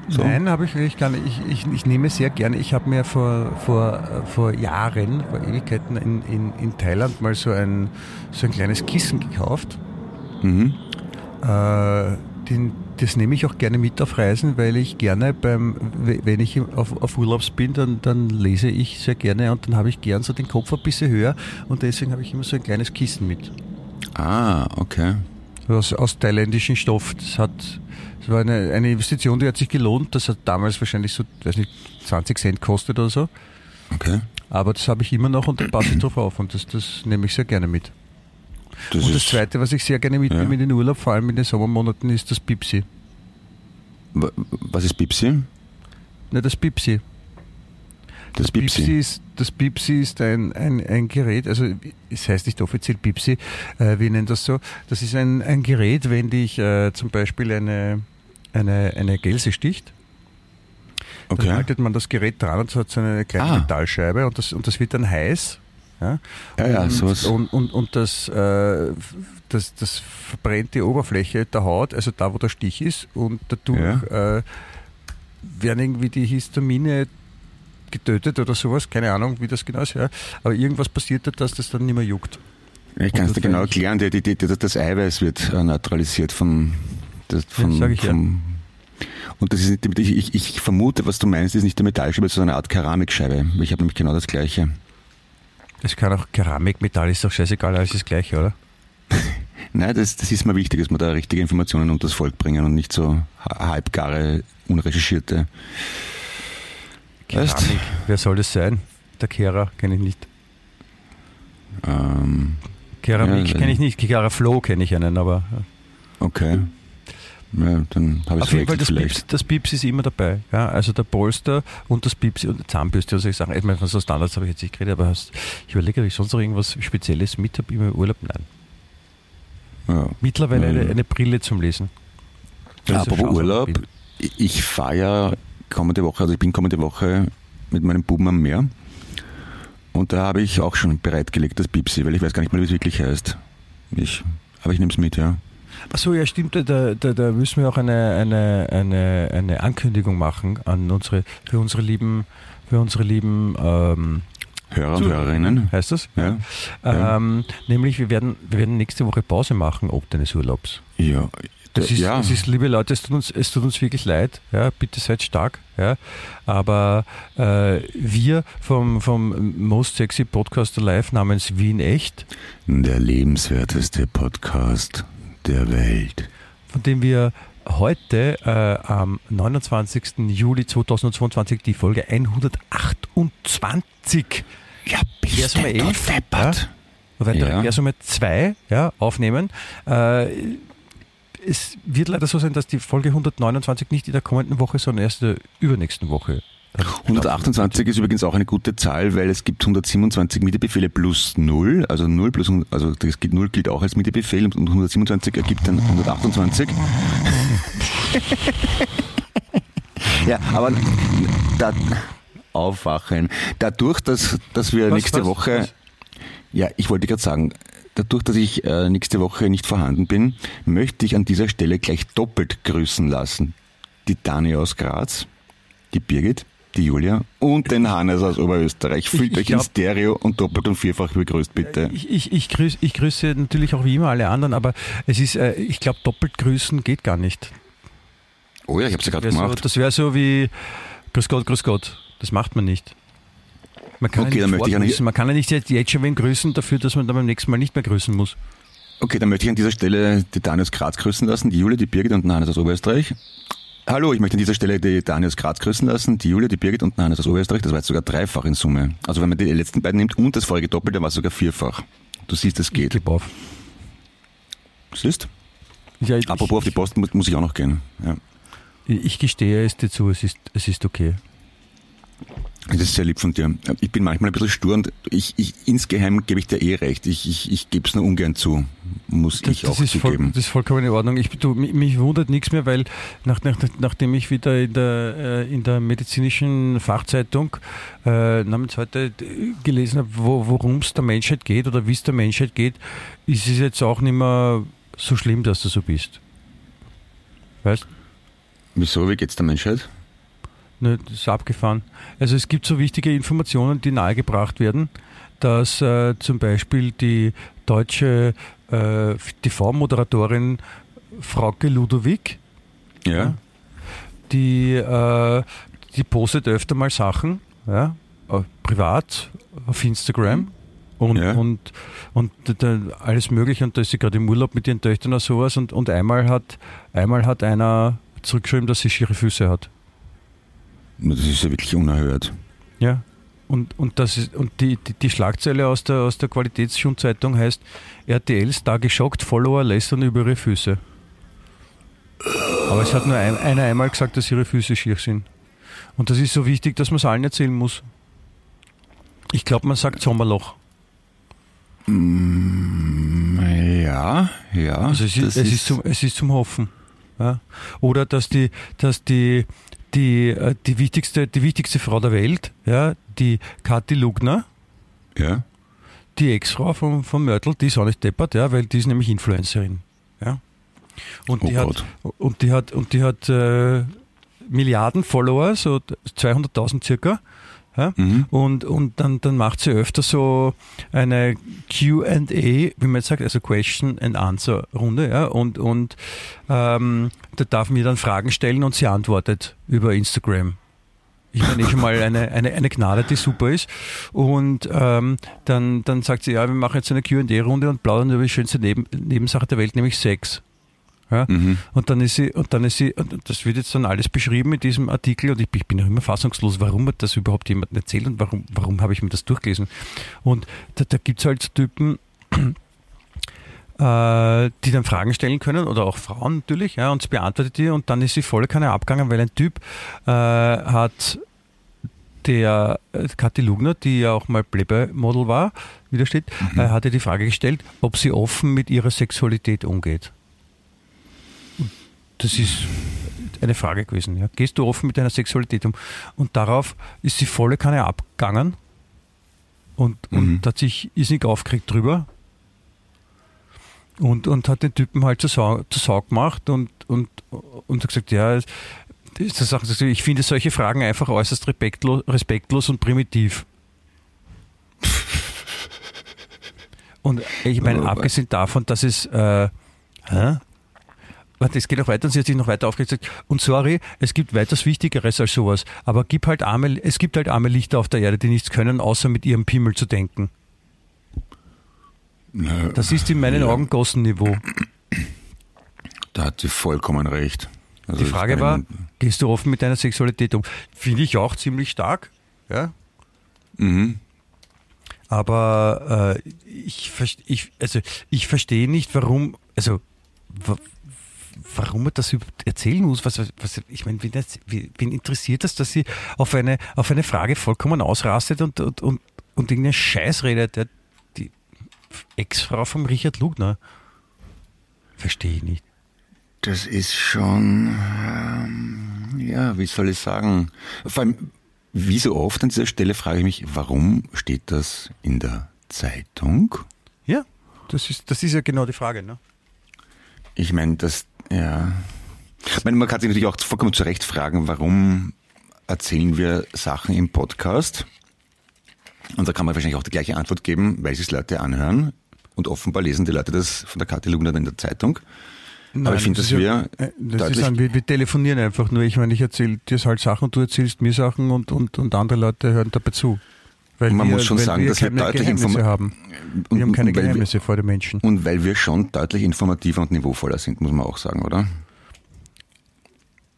so? Nein, habe ich wirklich gar nicht. Ich, ich, ich nehme sehr gerne. Ich habe mir vor, vor, vor Jahren, vor Ewigkeiten in, in, in Thailand mal so ein, so ein kleines Kissen gekauft. Mhm. Äh, den, das nehme ich auch gerne mit auf Reisen, weil ich gerne beim, we- wenn ich auf, auf Urlaubs bin, dann, dann lese ich sehr gerne und dann habe ich gern so den Kopf ein bisschen höher und deswegen habe ich immer so ein kleines Kissen mit. Ah, okay. Aus, aus thailändischem Stoff. Das hat, das war eine, eine Investition, die hat sich gelohnt. Das hat damals wahrscheinlich so, weiß nicht, 20 Cent kostet oder so. Okay. Aber das habe ich immer noch und da passe ich drauf auf und das, das nehme ich sehr gerne mit. Das und das Zweite, was ich sehr gerne mitnehme Ja. in den Urlaub, vor allem in den Sommermonaten, ist das Pipsi. wa- was ist Bipsi? Ne, das Pipsi. Das Bipsi. ist, das Pipsi ist ein, ein, ein Gerät, also es heißt nicht offiziell Pipsi, äh, wir nennen das so. Das ist ein, ein Gerät, wenn dich äh, zum Beispiel eine, eine, eine Gelse sticht, dann Okay. haltet man das Gerät dran und es hat so eine kleine Ah. Metallscheibe und das, und das wird dann heiß. Ja, Ja, ja, und, sowas. Und, und, und das, äh, das, das verbrennt die Oberfläche der Haut, also da, wo der Stich ist, und dadurch äh, werden irgendwie die Histamine getötet oder sowas, keine Ahnung, wie das genau ist, ja. aber irgendwas passiert da, dass das dann nicht mehr juckt. Ich kann es dir genau erklären, die, die, die, das Eiweiß wird äh, neutralisiert vom, das, vom, sag ich ja. vom und das ist nicht, ich, ich, ich vermute, was du meinst, ist nicht eine Metallscheibe, sondern eine Art Keramikscheibe. Ich habe nämlich genau das gleiche. Es kann auch Keramik, Metall ist doch scheißegal, alles das gleiche, oder? Nein, das, das ist mir wichtig, dass wir da richtige Informationen unter das Volk bringen und nicht so ha- halbgare, unrecherchierte. Weißt? Keramik, wer soll das sein? Der Kehrer kenne ich nicht. Ähm, Keramik Ja, kenne ich nicht, Kehrer Flow kenne ich einen, aber okay. Ja, dann habe ich Auf jeden Fall, das. Pips, das Pips ist immer dabei. Ja, also der Polster und das Pips und die Zahnbürste und solche Sachen. Ich meine, von so Standards habe ich jetzt nicht geredet, aber hast, ich überlege, ob ich sonst noch irgendwas Spezielles mit habe im Urlaub. Nein. Ja. Mittlerweile eine, Mhm. eine Brille zum Lesen. Apropos schaue, Urlaub, ich fahre ja kommende Woche, also ich bin kommende Woche mit meinem Buben am Meer. Und da habe ich auch schon bereitgelegt, das Pipsi, weil ich weiß gar nicht mehr, wie es wirklich heißt. Ich, aber ich nehme es mit, ja. Achso, ja, stimmt. Da, da, da müssen wir auch eine, eine, eine, eine Ankündigung machen an unsere, für unsere lieben, für unsere lieben ähm, Hörer und Hörerinnen. heißt das? Ja. Ja. Ähm, nämlich, wir werden, wir werden nächste Woche Pause machen, ob deines Urlaubs. Ja. Das ist, ja. es ist, liebe Leute, es tut uns, es tut uns wirklich leid. Ja, bitte seid stark. Ja, aber äh, wir vom, vom Most Sexy Podcast Alive namens Wien Echt, Der lebenswerteste Podcast der Welt. von dem wir heute äh, am 29. Juli 2022 die Folge 128 Ja, Versum 11 ja, weiter Ja. 2 ja, aufnehmen. Äh, es wird leider so sein, dass die Folge 129 nicht in der kommenden Woche, sondern erst in der übernächsten Woche. Äh, 128 ist übrigens auch eine gute Zahl, weil es gibt 127 Mietebefehle plus 0, also 0 plus, also das gilt 0 gilt auch als Mietebefehl und 127 ergibt dann 128. ja, aber da, aufwachen. Dadurch, dass, dass wir Was, nächste was, Woche, was? ja, ich wollte gerade sagen, dadurch, dass ich äh, nächste Woche nicht vorhanden bin, möchte ich an dieser Stelle gleich doppelt grüßen lassen. Die Dani aus Graz, die Birgit, die Julia und den Hannes aus Oberösterreich. Fühlt ich euch in glaub- Stereo und doppelt und vierfach begrüßt, bitte. Ich, ich, ich, grüße, ich grüße natürlich auch wie immer alle anderen, aber es ist, äh, ich glaube, doppelt grüßen geht gar nicht. Oh ja, ich habe es ja gerade Wär so, gemacht. das wäre so wie Grüß Gott, Grüß Gott. Das macht man nicht. Man kann, Okay, ja dann nicht ja vorgrüßen. man kann ja nicht jetzt, schon wen grüßen dafür, dass man dann beim nächsten Mal nicht mehr grüßen muss. Okay, dann möchte ich an dieser Stelle die Dani aus Graz grüßen lassen, die Julia, die Birgit und den Hannes aus Oberösterreich. Hallo, ich möchte an dieser Stelle die Dani aus Graz grüßen lassen, die Julia, die Birgit und den Hannes aus Oberösterreich. Das war jetzt sogar dreifach in Summe. Also wenn man die letzten beiden nimmt und das vorige Doppelte, war es sogar vierfach. Du siehst, es Ich geht. gebe auf. Siehst? Ja, ich, Apropos auf die Post muss, muss ich auch noch gehen. Ja. ich, ich gestehe es dir zu, es ist, es ist okay. Das ist sehr lieb von dir. Ich bin manchmal ein bisschen stur und ich, ich insgeheim gebe ich dir eh recht. Ich, ich, ich gebe es nur ungern zu. muss Das, ich auch das, ist voll, zugeben. das ist vollkommen in Ordnung. Ich, du, mich, mich wundert nichts mehr, weil nach, nach, nachdem ich wieder in der, äh, in der medizinischen Fachzeitung äh, namens heute gelesen habe, wo, worum es der Menschheit geht oder wie es der Menschheit geht, ist es jetzt auch nicht mehr so schlimm, dass du so bist. Weißt Wieso, wie geht's der Menschheit? Ne, das ist abgefahren. Also es gibt so wichtige Informationen, die nahegebracht werden, dass äh, zum Beispiel die deutsche äh, TV-Moderatorin Frauke Ludovic, Ja. die, äh, die postet öfter mal Sachen, ja, äh, privat auf Instagram. Und, Ja. und, und alles mögliche und da ist sie gerade im Urlaub mit ihren Töchtern oder sowas und, und einmal hat einmal hat einer zurückgeschrieben, dass sie schiere Füße hat. Das ist ja wirklich unerhört. Ja. Und, und, das ist, und die, die, die Schlagzeile aus der, aus der Qualitätsschundzeitung heißt RTL Star geschockt, Follower lästern über ihre Füße. Aber es hat nur ein, einer einmal gesagt, dass ihre Füße schier sind. Und das ist so wichtig, dass man es allen erzählen muss. Ich glaube, man sagt Sommerloch. Ja, ja. Also es ist, es ist, zum, es ist zum Hoffen. Ja. Oder dass die, dass die, die, äh, die, wichtigste, die wichtigste Frau der Welt, ja, die Kathi Lugner, ja. die Ex-Frau von, von Mörtel, die ist auch nicht deppert, ja, weil die ist nämlich Influencerin. Ja. Und, Oh die Gott. hat, und die hat, und die hat äh, Milliarden Follower, so 200.000 circa. Ja? Mhm. Und, und dann, dann macht sie öfter so eine QA, wie man jetzt sagt, also Question and Answer Runde. Ja? Und, und ähm, da darf mir dann Fragen stellen und sie antwortet über Instagram. Ich meine, eh schon mal eine, eine, eine Gnade, die super ist. Und ähm, dann, dann sagt sie, ja, wir machen jetzt eine QA-Runde und plaudern über die schönste Neben Nebensache der Welt, nämlich Sex. Ja? Mhm. Und dann ist sie, und dann ist sie, und das wird jetzt dann alles beschrieben in diesem Artikel und ich, ich bin auch immer fassungslos, warum hat das überhaupt jemandem erzählt und warum, warum habe ich mir das durchgelesen? Und da, da gibt es halt Typen, äh, die dann Fragen stellen können oder auch Frauen natürlich, ja, und sie beantwortet die und dann ist sie voll keine abgegangen, weil ein Typ äh, hat der äh, Kathi Lugner, die ja auch mal Playboy-Model war, wie da steht, äh, hat ihr die Frage gestellt, ob sie offen mit ihrer Sexualität umgeht. Das ist eine Frage gewesen. Ja. Gehst du offen mit deiner Sexualität um? Und darauf ist sie volle Kanne abgegangen und, und Mhm. hat sich irrsinnig aufgeregt drüber und, und hat den Typen halt zur Sau, zur Sau gemacht und, und, und hat gesagt, ja, ist ich finde solche Fragen einfach äußerst respektlos, respektlos und primitiv. Und ich meine, Aber- abgesehen davon, dass es, äh? Warte, es geht noch weiter und sie hat sich noch weiter aufgeregt. Und sorry, es gibt weitaus Wichtigeres als sowas. Aber gib halt arme, es gibt halt arme Lichter auf der Erde, die nichts können, außer mit ihrem Pimmel zu denken. Na, Das ist in meinen Ja. Augen Gossenniveau. Da hat sie vollkommen recht. Also Die Frage war, gehst du offen mit deiner Sexualität um? Finde ich auch ziemlich stark. Ja. Mhm. Aber äh, ich, ich, also, ich verstehe nicht, warum, also warum man das erzählen muss. Was, was, ich meine, wen, wen interessiert das, dass sie auf eine, auf eine Frage vollkommen ausrastet und, und, und, und irgendeinen Scheiß redet? Der, die Ex-Frau von Richard Lugner. Verstehe ich nicht. Das ist schon, ähm, ja, wie soll ich sagen? Vor allem, wie so oft an dieser Stelle frage ich mich, warum steht das in der Zeitung? Ja, das ist, das ist ja genau die Frage. Ne? Ich meine, das, ja. Ich meine, man kann sich natürlich auch vollkommen zu Recht fragen, warum erzählen wir Sachen im Podcast? Und da kann man wahrscheinlich auch die gleiche Antwort geben, weil sich Leute anhören. Und offenbar lesen die Leute das von der Kathi Lugner in der Zeitung. Aber ich finde, das dass ja- wir äh, das ist ein, wir, wir telefonieren einfach nur. Ich meine, ich erzähle dir halt Sachen, du erzählst mir Sachen und, und, und andere Leute hören dabei zu. Weil Man wir, muss schon weil sagen, wir dass wir keine deutlich Geheimnisse haben. Und- Wir haben keine und weil wir- Geheimnisse vor den Menschen. Und weil wir schon deutlich informativer und niveauvoller sind, muss man auch sagen, oder?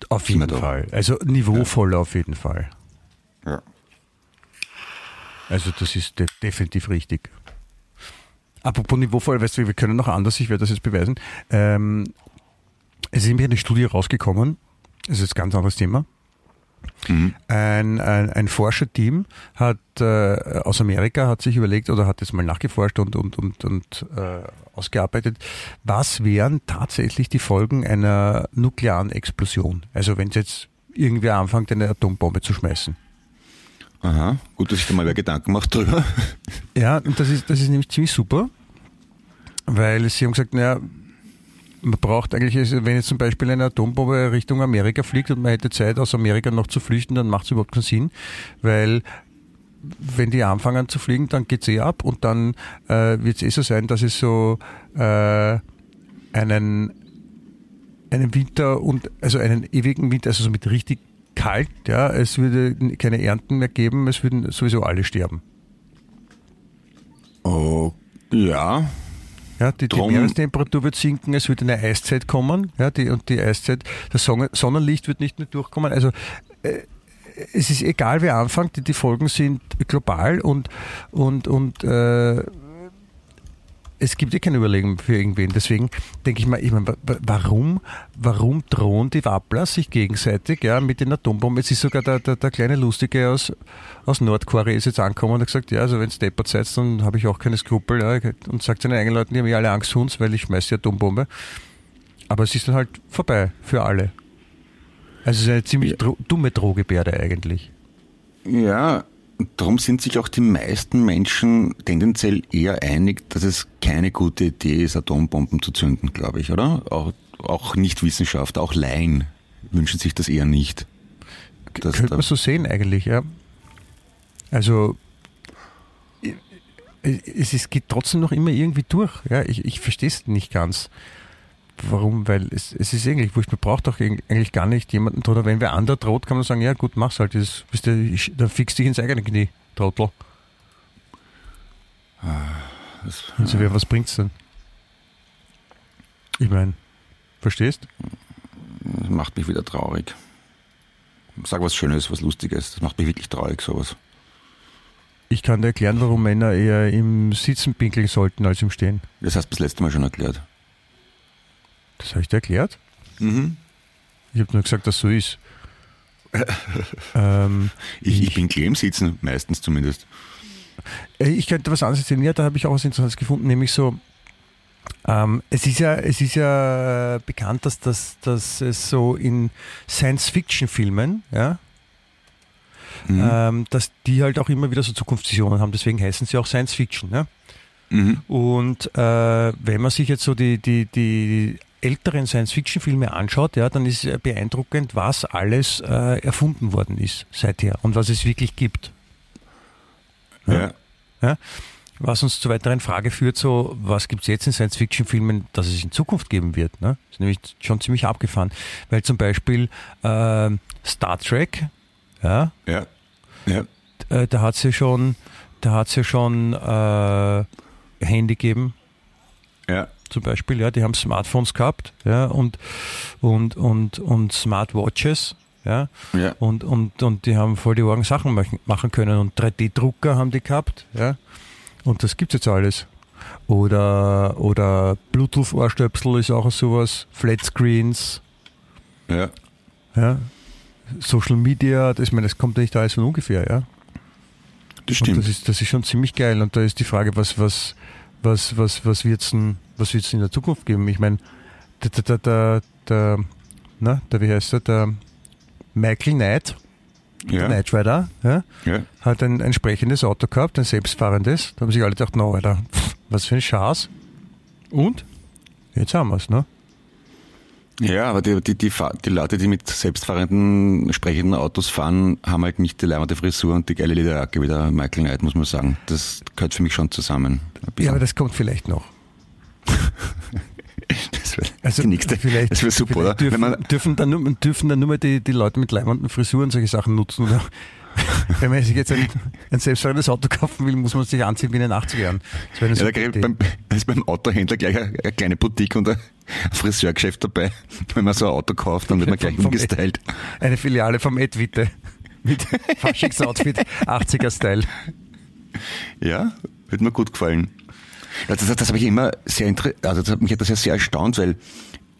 Auf jeden da? Fall. Also niveauvoll auf jeden Fall. Ja. Also das ist de definitiv richtig. Apropos niveauvoll, weißt du, wir können noch anders, ich werde das jetzt beweisen. Ähm, es ist nämlich eine Studie rausgekommen, das ist jetzt ein ganz anderes Thema. Ein, ein, ein Forscherteam hat äh, aus Amerika hat sich überlegt oder hat jetzt mal nachgeforscht und, und, und, und äh, ausgearbeitet, was wären tatsächlich die Folgen einer nuklearen Explosion? Also wenn es jetzt irgendwer anfängt, eine Atombombe zu schmeißen. Aha, gut, dass sich da mal wer Gedanken macht drüber. Ja, und das ist, das ist nämlich ziemlich super, weil sie haben gesagt, naja, man braucht eigentlich, also wenn jetzt zum Beispiel eine Atombombe Richtung Amerika fliegt und man hätte Zeit, aus Amerika noch zu flüchten, dann macht es überhaupt keinen Sinn, weil wenn die anfangen zu fliegen, dann geht's eh ab und dann äh, wird es eh so sein, dass es so äh, einen, einen Winter und also einen ewigen Winter, also so mit richtig kalt, ja, es würde keine Ernten mehr geben, es würden sowieso alle sterben. Oh, ja. Ja, die, die Meerestemperatur wird sinken, es wird eine Eiszeit kommen, ja, die, und die Eiszeit, das Sonne- Sonnenlicht wird nicht mehr durchkommen. Also äh, es ist egal, wer anfängt, die, die Folgen sind global und, und, und äh, es gibt ja keine Überlegung für irgendwen. Deswegen denke ich mal, ich wa- warum, warum drohen die Wappler sich gegenseitig ja, mit den Atombomben? Jetzt ist sogar der, der, der kleine Lustige aus, aus Nordkorea ist jetzt angekommen und hat gesagt, ja, also wenn es deppert seid, dann habe ich auch keine Skrupel. Ja, und sagt seinen eigenen Leuten, die haben ja alle Angst vor uns, weil ich schmeiße die Atombombe. Aber es ist dann halt vorbei für alle. Also es ist eine ziemlich Ja. dumme Drohgebärde eigentlich. Ja, darum sind sich auch die meisten Menschen tendenziell eher einig, dass es keine gute Idee ist, Atombomben zu zünden, glaube ich, oder? Auch, auch Nicht-Wissenschaftler, auch Laien wünschen sich das eher nicht. Das Könnte man so sehen eigentlich, ja. Also es ist, geht trotzdem noch immer irgendwie durch. Ja, ich, ich verstehe es nicht ganz. Warum? Weil es, es ist eigentlich wurscht, man braucht doch eig- eigentlich gar nicht jemanden oder wenn wer anderer droht, kann man sagen, ja gut, mach's halt, das, ihr, ich, dann fix dich ins eigene Knie, Trottel. das, Also wer, was bringt's denn? Ich meine, verstehst? das macht mich wieder traurig. Sag was Schönes, was Lustiges. Das macht mich wirklich traurig, sowas. Ich kann dir erklären, warum Männer eher im Sitzen pinkeln sollten als im Stehen. Das hast du das letzte Mal schon erklärt. Das habe ich dir erklärt. Mhm. Ich habe nur gesagt, dass so ist. ähm, Ich, ich Ich- bin Clem sitzen, meistens zumindest. Äh, Ich könnte was anderes erzählen. Ja, da habe ich auch was Interessantes gefunden, nämlich so, ähm, es ist ja, es ist ja bekannt, dass, das, dass es so in Science-Fiction-Filmen, ja, Mhm. ähm, dass die halt auch immer wieder so Zukunftsvisionen haben. Deswegen heißen sie auch Science-Fiction. Ja? Mhm. Und äh, wenn man sich jetzt so die, die, die älteren Science-Fiction-Filme anschaut, ja, dann ist äh, beeindruckend, was alles äh, erfunden worden ist seither und was es wirklich gibt. Ja. Was uns zur weiteren Frage führt, so, was gibt es jetzt in Science-Fiction-Filmen, dass es in Zukunft geben wird? Ne? ist nämlich schon ziemlich abgefahren. Weil zum Beispiel ähm, Star Trek, ja, Ja. Ja. äh, da hat es ja schon, da hat's ja schon äh, Handy gegeben, Ja. Zum Beispiel, ja, die haben Smartphones gehabt, ja, und, und, und, und Smartwatches, ja, Ja. und, und, und die haben voll die Orgen Sachen machen, machen können und 3D-Drucker haben die gehabt, ja, und das gibt's jetzt alles. Oder, oder Bluetooth-Ohrstöpsel ist auch sowas, Flatscreens, Ja. ja, Social Media, das, ich meine, das kommt nicht alles von ungefähr, ja. Das stimmt. das ist, das ist schon ziemlich geil. Und da ist die Frage, was, was, was, was, was wird's denn, was wird's denn in der Zukunft geben? Ich meine, der, der, der, der, der, na, der, wie heißt der, der Michael Knight, der ja. Knight Rider, ja, Ja. hat ein, ein sprechendes Auto gehabt, ein selbstfahrendes. Da haben sich alle gedacht, na, Alter, pff, was für ein Schatz. Und? Jetzt haben wir's, ne? Ja, aber die, die, die, die Leute, die mit selbstfahrenden, sprechenden Autos fahren, haben halt nicht die leibende Frisur und die geile Lederjacke wie der Michael Knight, muss man sagen. Das gehört für mich schon zusammen. Ja, aber das kommt vielleicht noch. das wäre Also die nächste. vielleicht, das wäre super, vielleicht oder? Dürfen, Wenn man, dürfen, dann nur, dürfen dann nur mal die, die Leute mit leibenden Frisuren solche Sachen nutzen. Oder? Wenn man sich jetzt ein, ein selbstfahrendes Auto kaufen will, muss man sich anziehen wie in den 80er Jahren. Das ja, da beim, da ist beim Autohändler gleich eine, eine kleine Boutique und ein Friseurgeschäft dabei. Wenn man so ein Auto kauft, dann wird man gleich umgestylt. Eine Filiale vom Edwitte mit Faschingsoutfit, 80er-Style. Ja, wird mir gut gefallen. Das, das, das habe ich immer sehr also das hat mich hat das ja sehr erstaunt, weil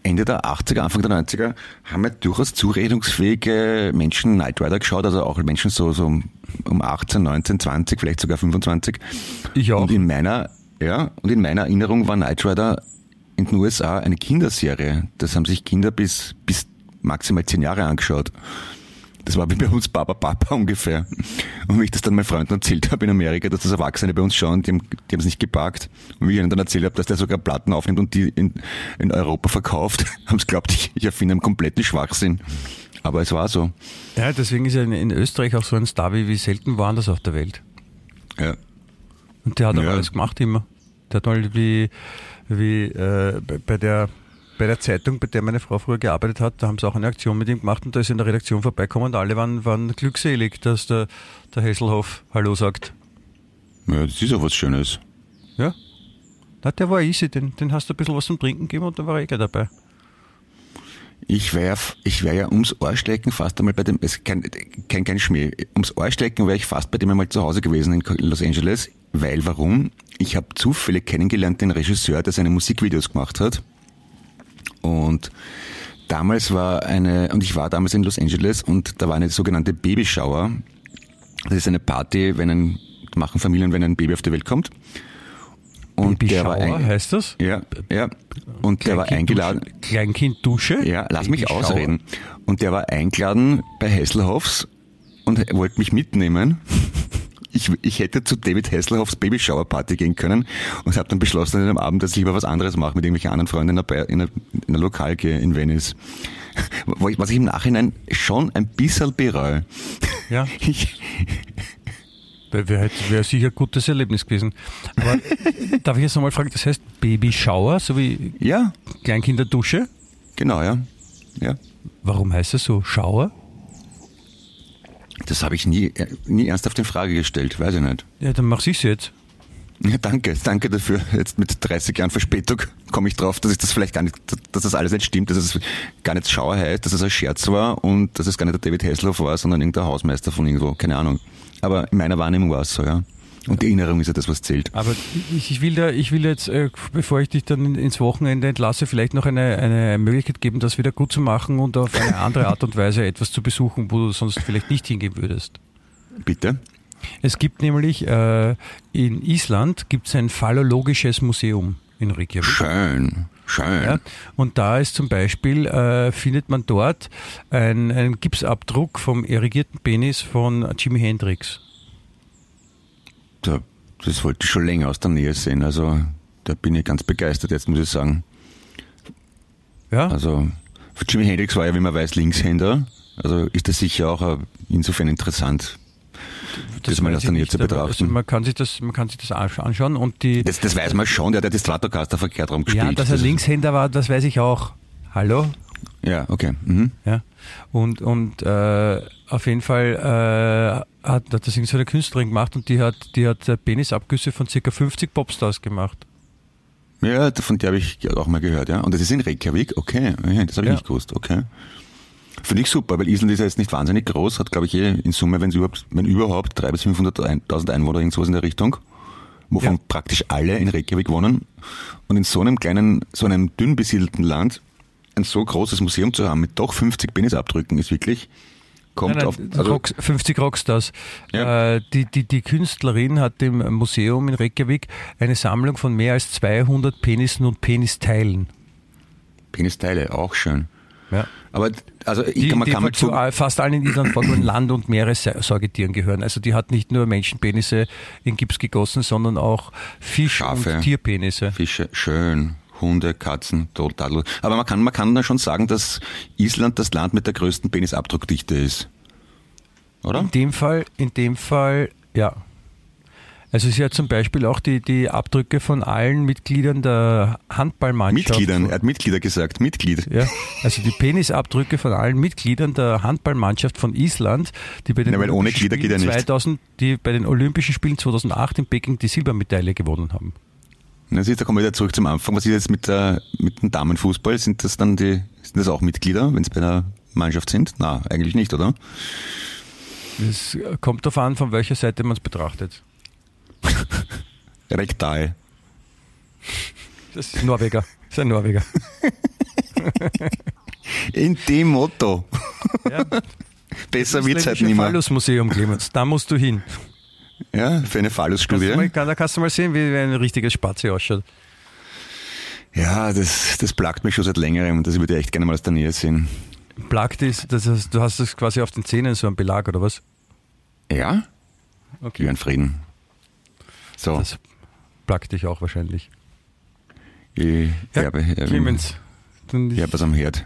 Ende der 80er, Anfang der 90er haben ja durchaus zuredungsfähige Menschen Knight Rider geschaut, also auch Menschen so, so um, um 18, 19, 20, vielleicht sogar 25. Ich auch. Und in meiner, ja, und in meiner Erinnerung war Knight Rider in den USA eine Kinderserie. Das haben sich Kinder bis, bis maximal zehn Jahre angeschaut. Das war wie bei uns Papa Papa ungefähr. Und wie ich das dann meinen Freunden erzählt habe in Amerika, dass das Erwachsene bei uns schauen, die haben, die haben es nicht gepackt. Und wie ich ihnen dann erzählt habe, dass der sogar Platten aufnimmt und die in, in Europa verkauft, haben sie glaubt, ich, ich erfinde einen kompletten Schwachsinn. Aber es war so. Ja, deswegen ist er in, in Österreich auch so ein Star wie, wie selten woanders auf der Welt. Ja. Und der hat auch Ja. alles gemacht immer. Der hat mal wie, wie äh, bei- bei der bei der Zeitung, bei der meine Frau früher gearbeitet hat, da haben sie auch eine Aktion mit ihm gemacht und da ist in der Redaktion vorbeikommen und alle waren, waren glückselig, dass der, der Hesselhoff Hallo sagt. ja, das ist auch was Schönes. Ja? Na, der war easy, den, den hast du ein bisschen was zum Trinken gegeben und dann war er eh dabei. Ich wäre ich wär ja ums Ohrstecken fast einmal bei dem, es kein, kein, kein Schmäh, ums Ohrstecken wäre ich fast bei dem einmal zu Hause gewesen in Los Angeles, weil warum? Ich habe zufällig kennengelernt den Regisseur, der seine Musikvideos gemacht hat. Und damals war eine, und ich war damals in Los Angeles und da war eine sogenannte Babyshower. Das ist eine Party, wenn ein, machen Familien, wenn ein Baby auf die Welt kommt. Und Baby der war Shower ein, heißt das? ja, ja. Und der war eingeladen. Dusche, Kleinkind Dusche? Ja, lass mich Baby ausreden. Und der war eingeladen bei Hasselhoffs und wollte mich mitnehmen. Ich, ich hätte zu David Hasselhoffs Babyshower Party gehen können und habe dann beschlossen an dem Abend, dass ich lieber was anderes mache mit irgendwelchen anderen Freunden in einer, in einer, in einer Lokal gehe in Venice. Was ich im Nachhinein schon ein bisschen bereue. Ja, Ich, wäre wär sicher ein gutes Erlebnis gewesen. Aber darf ich jetzt nochmal fragen, das heißt Baby Shower, so wie ja, Kleinkinderdusche? genau, ja. Ja. Warum heißt es so? Shower? Das habe ich nie, nie ernsthaft in Frage gestellt, weiß ich nicht. Ja, dann mach ich's jetzt. Ja, danke, danke dafür. Jetzt mit 30 Jahren Verspätung komme ich drauf, dass ich das vielleicht gar nicht, dass das alles nicht stimmt, dass es gar nicht Schauer heißt, dass es ein Scherz war und dass es gar nicht der David Hasselhoff war, sondern irgendein Hausmeister von irgendwo, keine Ahnung. Aber in meiner Wahrnehmung war es so, ja. Und die Erinnerung ist ja das, was zählt. Aber ich, ich, will da, ich will jetzt, äh, bevor ich dich dann ins Wochenende entlasse, vielleicht noch eine, eine Möglichkeit geben, das wieder gut zu machen und auf eine andere Art und Weise etwas zu besuchen, wo du sonst vielleicht nicht hingehen würdest. Bitte? Es gibt nämlich äh, in Island gibt's ein phallologisches Museum in Reykjavik. Schön, schön. Ja, und da ist zum Beispiel, äh, findet man dort ein- einen Gipsabdruck vom erigierten Penis von Jimi Hendrix. Da, das wollte ich schon länger aus der Nähe sehen. Also da bin ich ganz begeistert jetzt, muss ich sagen. Ja, Also Jimi Hendrix war ja, wie man weiß, Linkshänder. Also ist das sicher auch äh, insofern interessant, das, mal weiß aus der Nähe zu betrachten. Also man kann sich das, man kann sich das ansch- anschauen und die, Das, das weiß man schon, der hat ja die Stratocaster verkehrt rum gespielt. ja, dass er Das Linkshänder war, das weiß ich auch. Hallo? Ja, okay. Mhm. Ja. Und, und äh, auf jeden Fall äh, hat, hat das irgend so eine Künstlerin gemacht und die hat, die hat äh, Penisabgüsse von circa 50 Popstars gemacht. Ja, von der habe ich auch mal gehört, ja. Und das ist in Reykjavik, okay. Das habe ich Ja. nicht gewusst, okay. Finde ich super, weil Island ist ja jetzt nicht wahnsinnig groß, hat glaube ich eh in Summe, wenn überhaupt, wenn überhaupt, 300.000 bis 500.000 Einwohner, irgendwas in der Richtung, wovon Ja. praktisch alle in Reykjavik wohnen. Und in so einem kleinen, so einem dünn besiedelten Land ein so großes Museum zu haben mit doch 50 Penisabdrücken ist wirklich, kommt Nein, nein, auf, also, Rocks, 50 Rockstars. Ja. Äh, die, die, die Künstlerin hat im Museum in Reykjavik eine Sammlung von mehr als 200 Penissen und Penisteilen. Penisteile, auch schön. Ja. Aber, also, ich Die, kann, man die kann mal zu fast allen in Island vorkommen Land- und Meeressäugetieren gehören. Also die hat nicht nur Menschenpenisse in Gips gegossen, sondern auch Fisch- Schafe. und Tierpenisse. Fische, schön. Hunde, Katzen, total. Aber man kann, man kann dann schon sagen, dass Island das Land mit der größten Penisabdruckdichte ist. Oder? In dem Fall, in dem Fall, ja. Also sie hat zum Beispiel auch die, die Abdrücke von allen Mitgliedern der Handballmannschaft. Mitgliedern, er hat Mitglieder gesagt, Mitglied. Ja, also die Penisabdrücke von allen Mitgliedern der Handballmannschaft von Island, die bei den, ohne Olympischen Spielen ja nicht. 2000, die bei den Olympischen Spielen 2008 in Peking die Silbermedaille gewonnen haben. Na, siehst, da kommen wir wieder zurück zum Anfang. Was ist jetzt mit, der, mit dem Damenfußball? Sind das dann die, sind das auch Mitglieder, wenn es bei der Mannschaft sind? Na, eigentlich nicht, oder? Es kommt darauf an, von welcher Seite man es betrachtet. Rektal. Das ist Norweger. Das ist ein Norweger. In dem Motto. Ja. Besser wird's halt nicht mehr. Phallus-Museum, Clemens. Da musst du hin. Ja, für eine Phallus-Studie. da kannst du mal sehen, wie, wie ein richtiges Spazi ausschaut. Ja, das, das plagt mich schon seit längerem und das würde ich echt gerne mal aus der Nähe sehen. Plagt ist, das heißt, du hast das quasi auf den Zähnen so einen Belag, oder was? Ja? Okay. Jörn Frieden. So, Das plagt dich auch wahrscheinlich. ich Ja, habe, habe, Clemens. Ich habe was am Herd.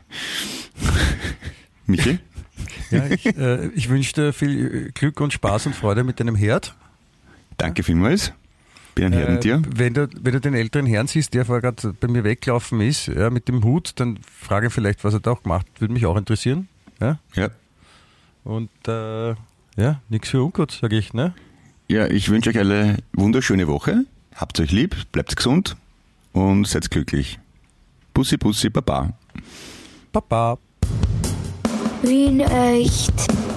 Michi? Ja, ich, äh, ich wünsche dir viel Glück und Spaß und Freude mit deinem Herd. Danke vielmals. Bin ein Herdentier. Äh, wenn, du, wenn du den älteren Herrn siehst, der vorher gerade bei mir weggelaufen ist, ja, mit dem Hut, dann frage vielleicht, was er da auch gemacht hat. Würde mich auch interessieren. Ja? Ja. Und äh, ja, nichts für ungut, sage ich. Ne? ja, ich wünsche euch alle wunderschöne Woche. Habt euch lieb, bleibt gesund und seid glücklich. Bussi, Bussi, Baba. Papa. Wien echt.